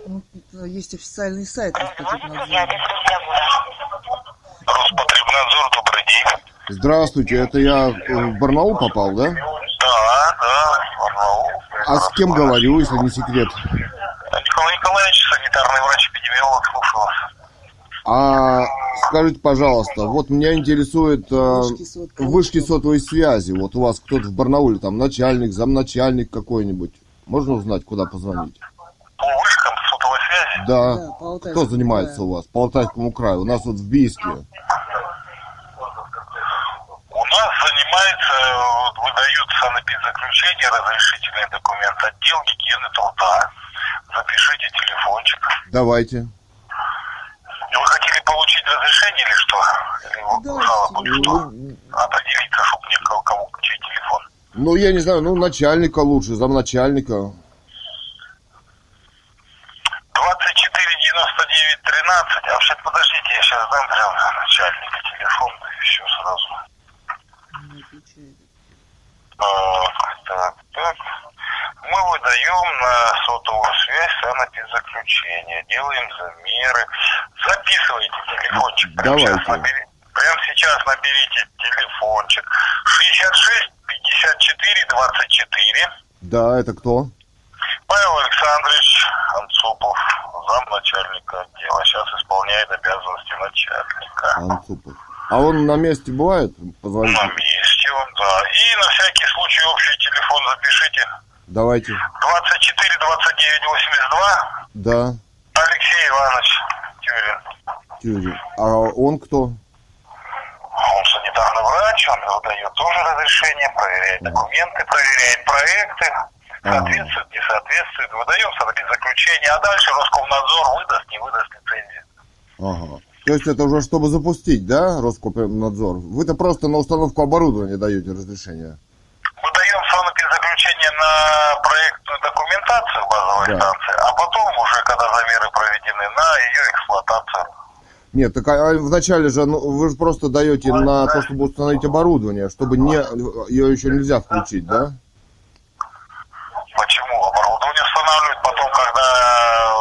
Ну, э, есть официальный сайт Роспотребнадзора. Роспотребнадзор, добрый день. Здравствуйте, это я э, в Барнаул попал, да? Да, да, Барнаул. А с кем говорю, если не секрет? Николай Николаевич, санитарный врач-эпидемиолог, слушаю вас. А скажите, пожалуйста, вот меня интересует э, вышки сотовой связи. Вот у вас кто-то в Барнауле, там начальник, замначальник какой-нибудь. Можно узнать, куда позвонить? По вышкам сотовой связи. Да. Да, по Кто занимается краю. у вас? По Алтайскому краю. У нас вот в Бийске. У нас занимается, вот, выдают санэпидзаключение, разрешительный документ, отдел гигиены труда. Запишите телефончик. Давайте. Вы хотели получить разрешение или что? Или Да, жалобу, или что? Ну, Определиться, чтобы мне кого, кому чей телефон. Ну, я не знаю, ну, начальника лучше, замначальника. 24 99 13. А вообще подождите, я сейчас дам прям начальника телефон, и все сразу. Не отвечает. Так, так, так. Мы выдаем на сотовую связь санэпидзаключение, делаем замеры. Записывайте телефончик. Прямо Давайте. сейчас, набери- прямо сейчас наберите телефончик. 66 54 24. Да, это кто? Павел Александрович Анцупов, замначальника отдела, сейчас исполняет обязанности начальника. Анцупов. А он на месте бывает? На Позвоните. месте он, да. И на всякий случай общий телефон запишите. Давайте. 24 29 82. Да, Алексей Иванович Тюрин. Тюрин. А он кто? Он санитарный врач, он выдает тоже разрешение, проверяет документы, проверяет проекты. Соответствует, не соответствует. Выдаем заключение, а дальше Роскомнадзор выдаст, не выдаст лицензию. Ага. То есть это уже чтобы запустить, да, Роскомнадзор? Вы-то просто на установку оборудования даете разрешение. Выдаем заключение на проектную документацию базовой Да. станции, а потом уже, когда замеры проведены, на ее эксплуатацию. Нет, так а вначале же ну, вы же просто даете на то, чтобы установить оборудование, чтобы не ее еще нельзя включить, да? Почему? Оборудование устанавливают потом, когда э,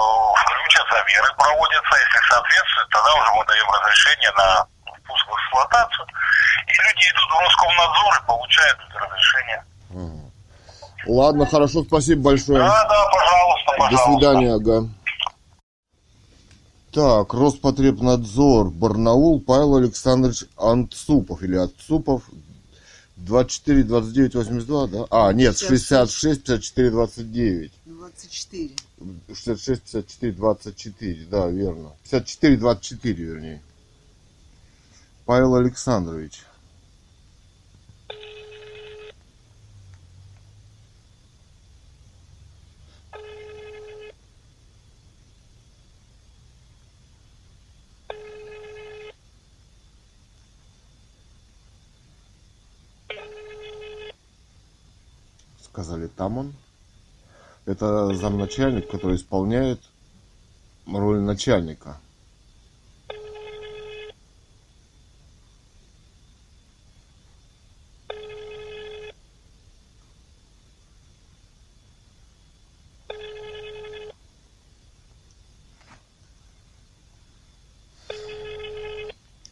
включат, замеры проводятся, если соответствует, тогда уже мы даем разрешение на впуск в эксплуатацию. И люди идут в Роскомнадзор и получают это разрешение. Ладно, хорошо, спасибо большое. Да, да, пожалуйста, До пожалуйста. свидания, ага. Так, Роспотребнадзор, Барнаул, Павел Александрович Анцупов или Отцупов, 24, 29, 82, да? А, нет, 66, 54, 29. 24. 66, 54, 24, да, верно. 54, 24, вернее. Павел Александрович. Там он. Это замначальник, который исполняет роль начальника.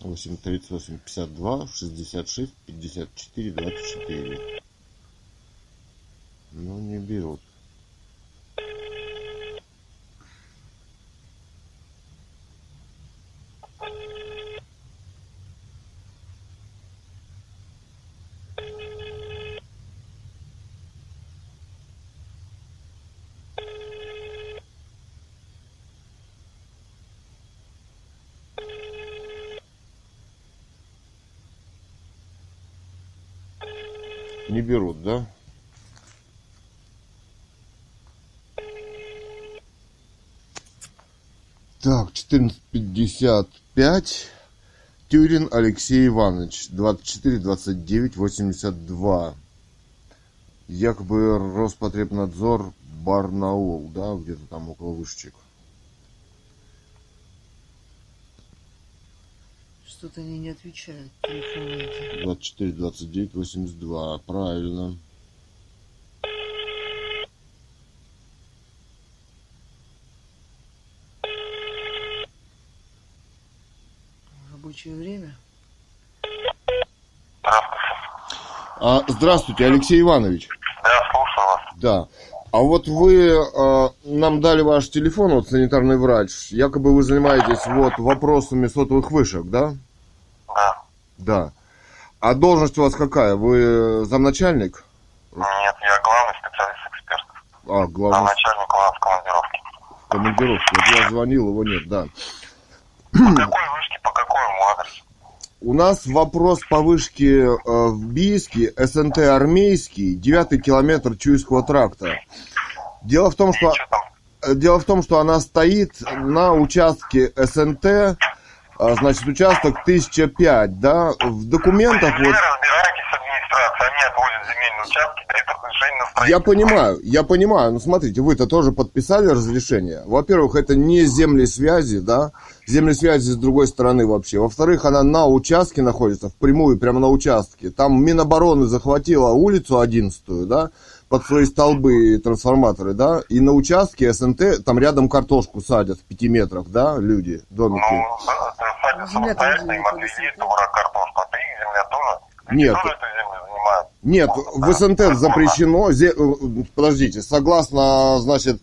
Восемь тридцать восемь пятьдесят два шестьдесят шесть пятьдесят четыре двадцать четыре. Ну не берут. Не берут, да? Так, 14.55. Тюрин Алексей Иванович, 24 29 82. Якобы Роспотребнадзор Барнаул, да, где-то там около вышечек. Что-то они не отвечают. телефоны эти. 24 29 82. Правильно. Рабочее время. А, здравствуйте, Алексей Иванович. Да, слушаю вас. Да. А вот вы а, нам дали ваш телефон, вот санитарный врач. Якобы вы занимаетесь вот вопросами сотовых вышек, да? Да. Да. А должность у вас какая? Вы замначальник? Нет, я главный специалист экспертов. А, А главный начальник у нас в командировке. в командировке. Вот я звонил, его нет, да. По какой вышке, по какому? У нас вопрос по вышке э, в Бийске, СНТ армейский, девятый километр Чуйского тракта. Дело в том, что э, дело в том, что она стоит на участке СНТ, э, значит, участок 1005, да, в документах Вы вот участки, Я понимаю, я понимаю. Ну, смотрите, вы-то тоже подписали разрешение. Во-первых, это не земли связи, да? Земли связи с другой стороны вообще. Во-вторых, она на участке находится, впрямую, прямо на участке. Там Минобороны захватила улицу 11 да? Под свои столбы и трансформаторы, да? И на участке СНТ, там рядом картошку садят в пяти метрах, да, люди, домики. Ну, садят Земля там самостоятельно, же им картошку, а ты земля тоже? Нет. тоже? Нет, в СНТ запрещено, э, подождите, согласно, значит,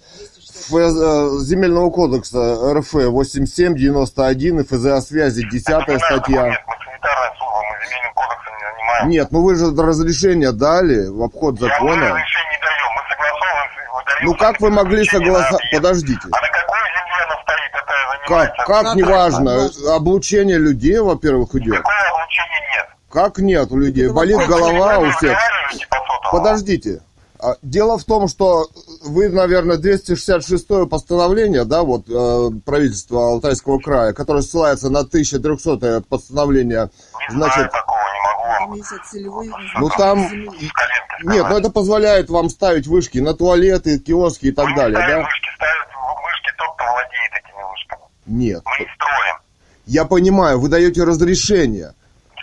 Земельного кодекса РФ 8791 и ФЗ о связи 10 Это статья. Нет, мы санитарная служба, мы земельным кодексом не занимаемся. Нет, ну вы же разрешение дали в обход Я мы закона. разрешение не даем, мы согласовываем, выдаем Ну как вы могли согласовать? Подождите. А на какой земле она стоит, это Как, занимается? как Как неважно, это? облучение людей, во-первых, идет. Какое облучения нет? Как нет у людей? Болит голова у Вы всех. Подождите. А, Дело в том, что вы, наверное, 266 постановление, да, вот э, правительства Алтайского края, которое ссылается на 1300 постановление, Не знаю значит, такого, не могу целевой ну там, нет, ну сказать. это позволяет вам ставить вышки на туалеты, киоски и так Мы не далее, ставим да? вышки, ставят вышки тот, кто владеет этими вышками. Нет. Мы не строим. Я понимаю, вы даете разрешение.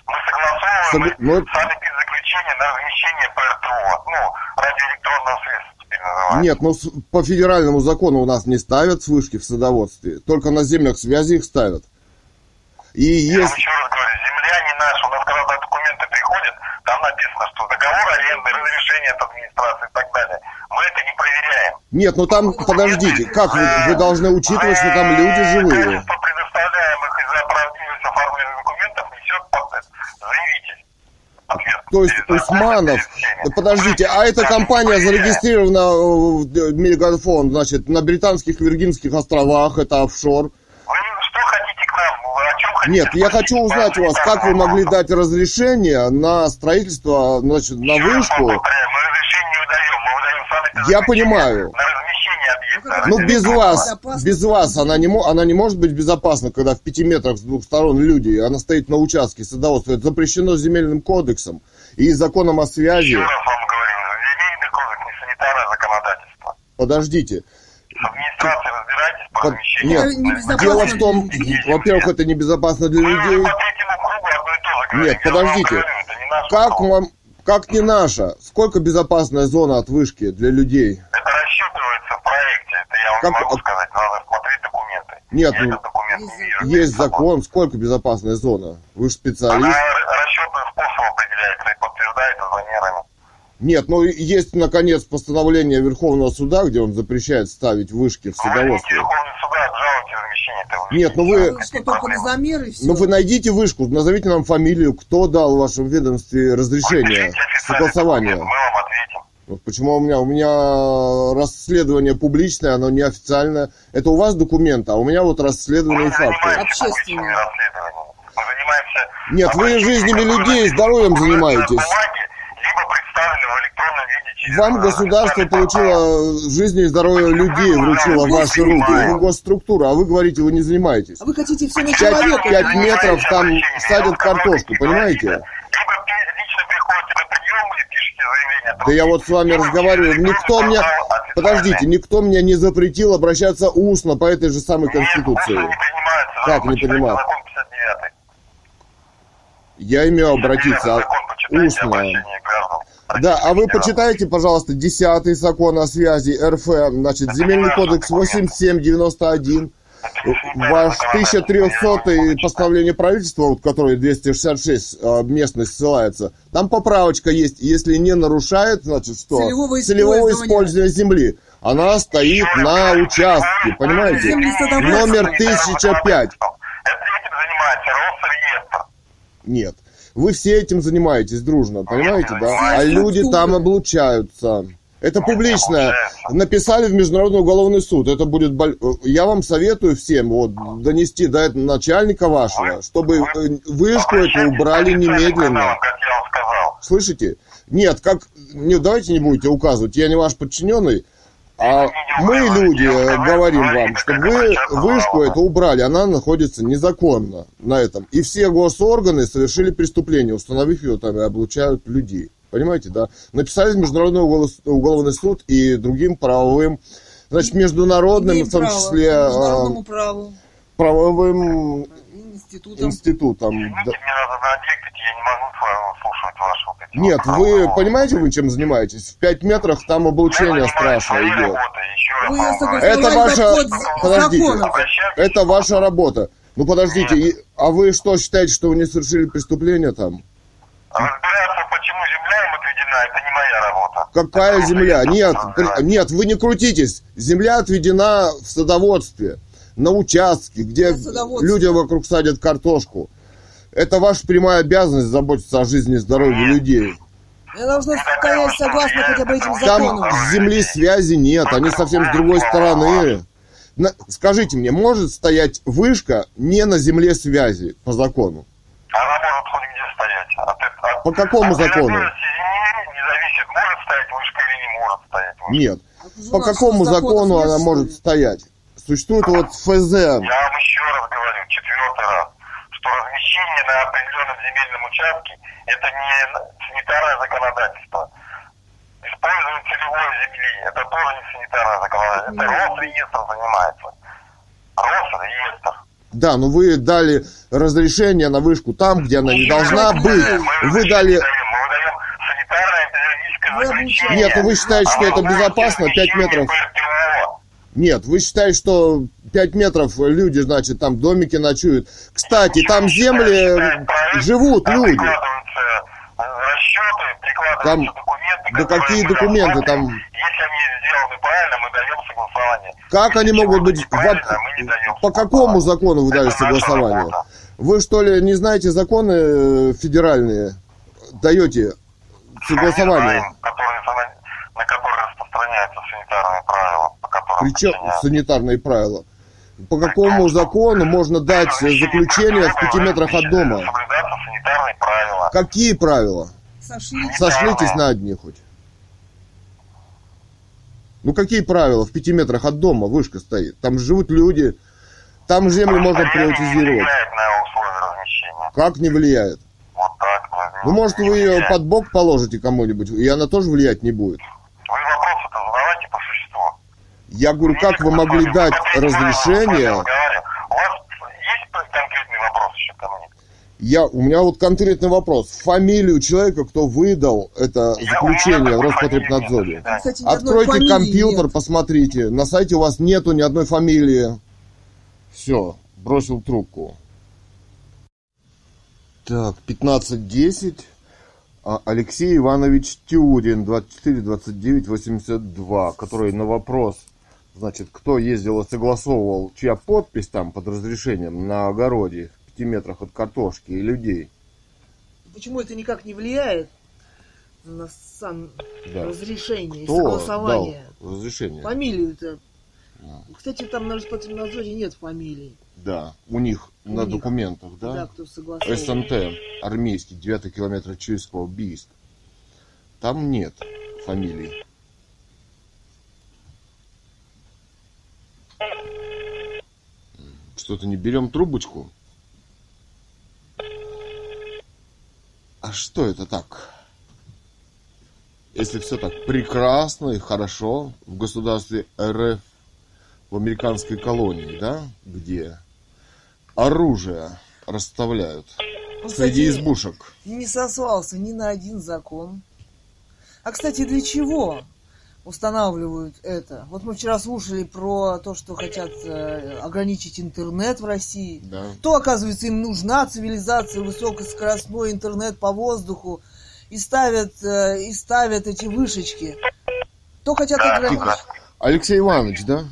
Мы согласовываем Согла- ну, санэпидзаключение размещение ПРТО. Ну, радиоэлектронного средства теперь называется. Нет, ну по федеральному закону у нас не ставят с вышки в садоводстве, только на землях связи их ставят. И Я вам есть... еще раз говорю, земля не наша. У нас когда документы приходят, там написано, что договор аренды, разрешение от администрации и так далее. Мы это не проверяем. Нет, ну там, подождите, как вы, вы должны учитывать, что там люди живые? Качество предоставляемых из-за правдивости оформленных документов несет заявитель. То есть Усманов, подождите, а эта компания зарегистрирована э, в Мегафон, значит, на Британских Виргинских островах, это офшор. Вы что хотите к нам? Вы о чем хотите? Нет, я хочу узнать у вас, как вы могли дать разрешение на строительство, значит, на вышку. Мы разрешение не выдаем, мы выдаем Я понимаю. На. Ну, без вас, без вас она не, она не может быть безопасна, когда в пяти метрах с двух сторон люди, она стоит на участке садоводства. Это запрещено земельным кодексом и законом о связи. Еще раз вам говорю, земельный кодекс, не санитарное законодательство. Подождите. С администрацией разбирайтесь по размещению. Нет, Это дело в том, во-первых, это небезопасно для людей. Нет, подождите. говорю, Как вам, как не наша? Сколько безопасная зона от вышки для людей? Это в проекте. Это я вам Как- не могу сказать. Надо смотреть документы. Нет, я ну, этот документ не есть вижу. Есть закон, сколько безопасная зона? Вы же Она специалист. расчетным способом определяется и подтверждается замерами. Нет, ну есть, наконец, постановление Верховного суда, где он запрещает ставить вышки в садоводстве. Верховный суда, обжалуйте размещение этого. Нет, ну вы- Ну, Что только на замеры и все. Ну вы найдите вышку, назовите нам фамилию, кто дал в вашем ведомстве разрешение документ, Мы вам. Вот почему у меня у меня расследование публичное, оно неофициальное. Это у вас документы, а у меня вот расследование и. Мы занимаемся... Нет, вы жизнями людей, документам. здоровьем занимаетесь. Вам э, государство получило жизнь и здоровье людей, вручило в ваши руки. Вы госструктура, а вы говорите, вы не занимаетесь. А вы хотите все на человека? пять метров там садят картошку, понимаете? Либо пи- лично приходите на прием и пишете заявление. Да я вот с вами разговариваю, никто мне... Подождите, никто мне не запретил обращаться устно по этой же самой Конституции. Нет, не принимается. Как не 59. Я имею обратиться устно. Да, а вы почитайте, пожалуйста, 10 закон о связи РФ, значит, земельный кодекс 8791, ваш 1300 постановление правительства, вот, которое 266 а, местность ссылается, там поправочка есть, если не нарушает, значит, что? Целевого Целевого использования. земли. Она стоит на участке, понимаете? Номер 1005. Это этим занимается Росреестр. Нет. Вы все этим занимаетесь дружно, понимаете, да? А люди там облучаются. Это публично. Написали в Международный уголовный суд. Это будет... боль- Я вам советую всем вот, донести до этого начальника вашего, чтобы э, вышку эту убрали немедленно. Слышите? Нет, как... Не, давайте не будете указывать. Я не ваш подчиненный. А мы, люди, э, говорим вам, чтобы вы вышку эту убрали, она находится незаконно на этом. И все госорганы совершили преступление, установив ее там и облучают людей. Понимаете, да? Написали в Международный уголо- уголовный суд и другим правовым, значит, международным, Имеем в том право числе э, международному праву, правовым институтом. институтом. Извините, Да. мне надо на объект, я не могу слушать ваши вот Нет, вот вы правила. понимаете, вы чем занимаетесь? В пять метрах там Я облучение страшное идет. вам говорю. согласны? Это Это ваша... под Подождите. Это ваша работа. Ну подождите, и- а вы что считаете, что вы не совершили преступление там? Разбираться, почему земля им отведена, это не моя работа. Какая Это земля? Нет, при- нет, вы не крутитесь. Земля отведена в садоводстве, на участке, где люди вокруг садят картошку. Это ваша прямая обязанность заботиться о жизни и здоровье людей. Я должна стоять согласно хотя бы этим Там законам. с земли связи нет, они совсем с другой стороны. На- скажите мне, может стоять вышка не на земле связи по закону? Она может хоть где стоять. От, эт- от- По какому от закону? земли не зависит, может стоять вышка или не может стоять вышка. Нет. А По какому закону она что может стоять? Существует вот ФЗ. Я вам еще раз говорю, четвертый раз, что размещение на определенном земельном участке это не санитарное законодательство. Использование целевой земли, это тоже не санитарное законодательство. Это Росреестр занимается. Росреестр. Да, но вы дали разрешение на вышку там, где она не должна быть. Мы Вы выдаем- дали... Заключение. Нет, ну вы считаете, что это безопасно, будет 5 размещение метров? Нет, вы считаете, что 5 метров люди, значит, там домики ночуют. Кстати, там земли живут люди. э, расчеты, прикладываются Там- документы. Да какие документы там? Если они сделаны правильно, мы даем согласование. Как они могут быть... неправильно, во- мы не даем По какому закону вы дали согласование? Вы что ли не знаете законы э, федеральные? Даете согласование? на которые распространяются санитарные правила, по которым Причем санитарные правила. По какому закону можно дать заключение в пяти метрах от дома? Какие правила? Сошлитесь на одни хоть. Ну какие правила? В пяти метрах от дома вышка стоит. Там живут люди. Там землю можно не приватизировать. влияет на условия размещения. Как не влияет? Вот так. ну, Ну, может, не вы ее под бок положите кому-нибудь, и она тоже влиять не будет. Вы вопросы-то задавайте по существу. Я говорю, как вы могли дать разрешение? У вас есть конкретный вопрос еще ко мне? Я, у меня вот конкретный вопрос. Фамилию человека, кто выдал это Я- заключение в Роспотребнадзоре. нет. Кстати, Откройте компьютер, нет. посмотрите. На сайте у вас нету ни одной фамилии. Все, бросил трубку. Так, 15.10. А, Алексей Иванович Тюрин, 24-29-82, который на вопрос, значит, кто ездил и согласовывал, чья подпись там под разрешением на огороде пяти метрах от картошки и людей. Почему это никак не влияет на сам Да. разрешение Кто согласование? дал разрешение? Фамилию-то. Кстати, там на Роспотребнадзоре нет фамилий. Да, у них У на них. документах, Да, да? кто согласовал. СНТ, армейский, 9 километр Чуйского, Бийск. Там нет фамилий. Что-то не берем трубочку. А что это так? Если все так прекрасно и хорошо в государстве РФ, в американской колонии, да, где оружие расставляют Ну, среди кстати, избушек. Не сослался ни на один закон. А, кстати, для чего устанавливают это? Вот мы вчера слушали про то, что хотят э, ограничить интернет в России. Да. То, оказывается, им нужна цивилизация, высокоскоростной интернет по воздуху. И ставят, э, и ставят эти вышечки. То хотят ограничить. Тихо. Алексей Иванович, да?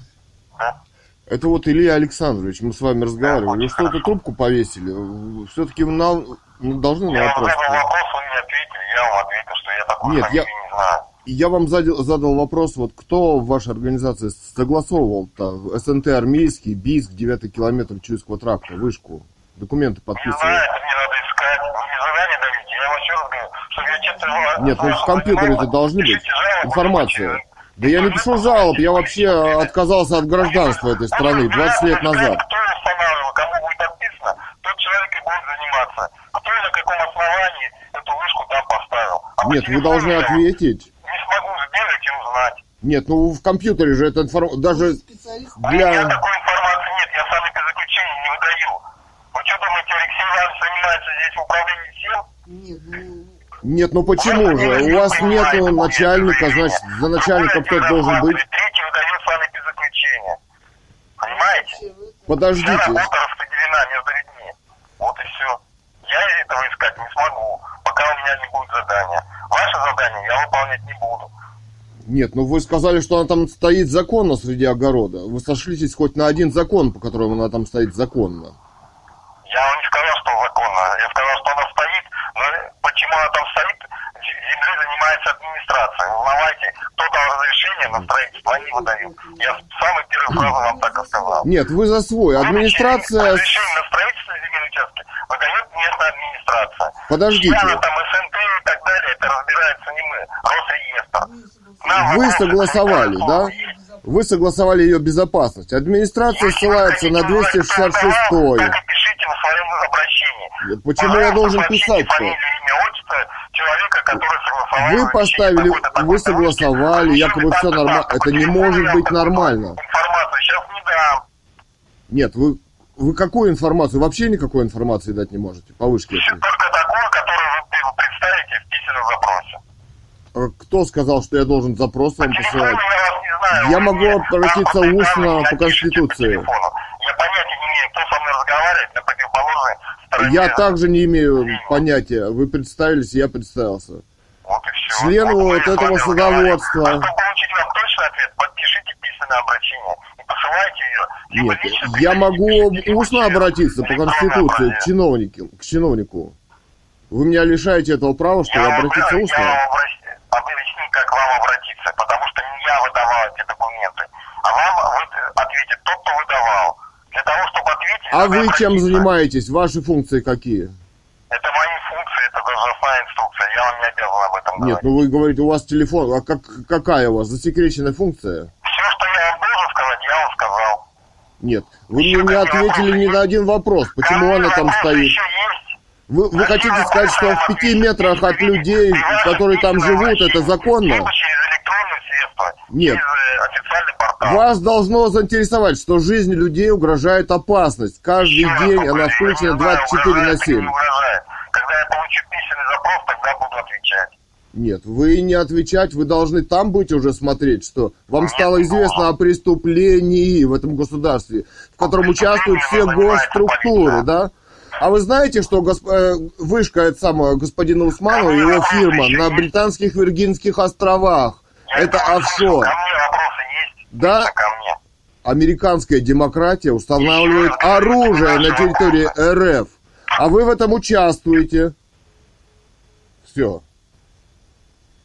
Да. Это вот Илья Александрович, мы с вами разговаривали. Вы что-то трубку повесили? Все-таки нам ну, должны на Я вопрос. задал вопрос, вы мне ответили, я вам ответил, что я такой Нет, я- не знаю. Я вам задал, задал вопрос, вот кто в вашей организации согласовывал-то СНТ армейский, БИСК, 9 километр Чуйского тракта, вышку? Документы Не подписывали. знаю, это мне надо искать. Вы мне задание даете, я вам еще раз говорю, чтобы я чем-то... Нет, ну в компьютере-то должны быть информация. Да я не пишу жалоб, я вообще отказался от гражданства этой страны 20 лет назад. Кто устанавливал, кому будет подписано, тот человек и будет заниматься. Кто и на каком основании эту вышку там поставил. А Нет, вы должны ответить. Узнать. Нет, ну в компьютере же эта информация, даже Специалист. У меня для... такой информации нет, я сам без заключения не выдаю. Вы что думаете, Алексей Иванович занимается здесь управлением сил? Нет, ну, Нет, ну почему же? У вас нету начальника, значит, за начальником кто должен быть? Третий выдает сами без заключения. Понимаете? вы- Вся Подождите. работа распределена между людьми. Вот и все. Я этого искать не смогу, пока у меня не будет задания. Ваше задание я выполнять не буду. Нет, ну вы сказали, что она там стоит законно среди огорода. Вы сошлитесь хоть на один закон, по которому она там стоит законно. Я вам не сказал, что законно. Я сказал, что она стоит, но почему она там стоит, землей занимается администрация. Узнавайте, кто дал разрешение на строительство, они выдают. Я самый первый фразу вам так и сказал. Нет, вы за свой. Администрация... Разрешение на строительство земельного участка выдает местная администрация. Подождите. Чья она там СНТ и так далее, это разбирается не мы, Росреестр. Вы согласовали, да? Вы согласовали ее безопасность. Администрация Если ссылается на узнать, кто 266 это, Так и пишите в своем обращении. Почему я должен сообщите писать-то? фамилию, имя, отчество человека, который согласовал. Вы поставили, вы согласовали, якобы все нормально. Это не может быть нормально. Информацию сейчас не дам. Нет, вы, вы какую информацию? Вообще никакой информации дать не можете по вышке только такую, которую вы представите в письменном запросе. А Кто сказал, что я должен запрос вам посылать? я. Я могу обратиться устно по Конституции. Я понятия не имею, кто со мной разговаривает на противоположной стороне. Я также не имею понятия. Вы представились, я представился. Вот и все. Член вот этого садоводства. Чтобы получить вам точный ответ, подпишите письменное обращение и посылайте ее. либо Нет, лично я могу устно обратиться по Конституции к чиновнику. К чиновнику. Вы меня лишаете этого права, что Я обратиться говорю, устно? Я обращ- объясню, как вам обратиться, потому что не я выдавал эти документы, а вам вы- ответит тот, кто выдавал. Для того, чтобы ответить... А вы чем занимаетесь? Ваши функции какие? Это мои функции, это должностная инструкция, я вам не обязан об этом Нет, говорить. ну вы говорите, у вас телефон. А как, какая у вас засекреченная функция? Все, что я вам должен сказать, я вам сказал. Нет, вы Еще мне не ответили вопросы ни на один вопрос. Почему Ко мне она там стоит? еще есть? Вы, вы хотите сказать, что в пяти метрах от людей, которые там живут, это законно? Нет. э. Вас должно заинтересовать, что жизни людей угрожает опасность. Каждый Еще день она включена не знаю, 24 на угрожает или 7. не угрожает. Когда я получу письменный запрос, тогда буду отвечать. Нет, вы не отвечать, вы должны там быть уже смотреть, что вам Нет, стало известно о преступлении в этом государстве, в котором участвуют все госструктуры, да? А вы знаете, что госп- э, вышка это самого господина Усманова его фирма на британских Виргинских островах? Это офшор. Да. Американская демократия устанавливает оружие на территории РФ, а вы в этом участвуете. Все.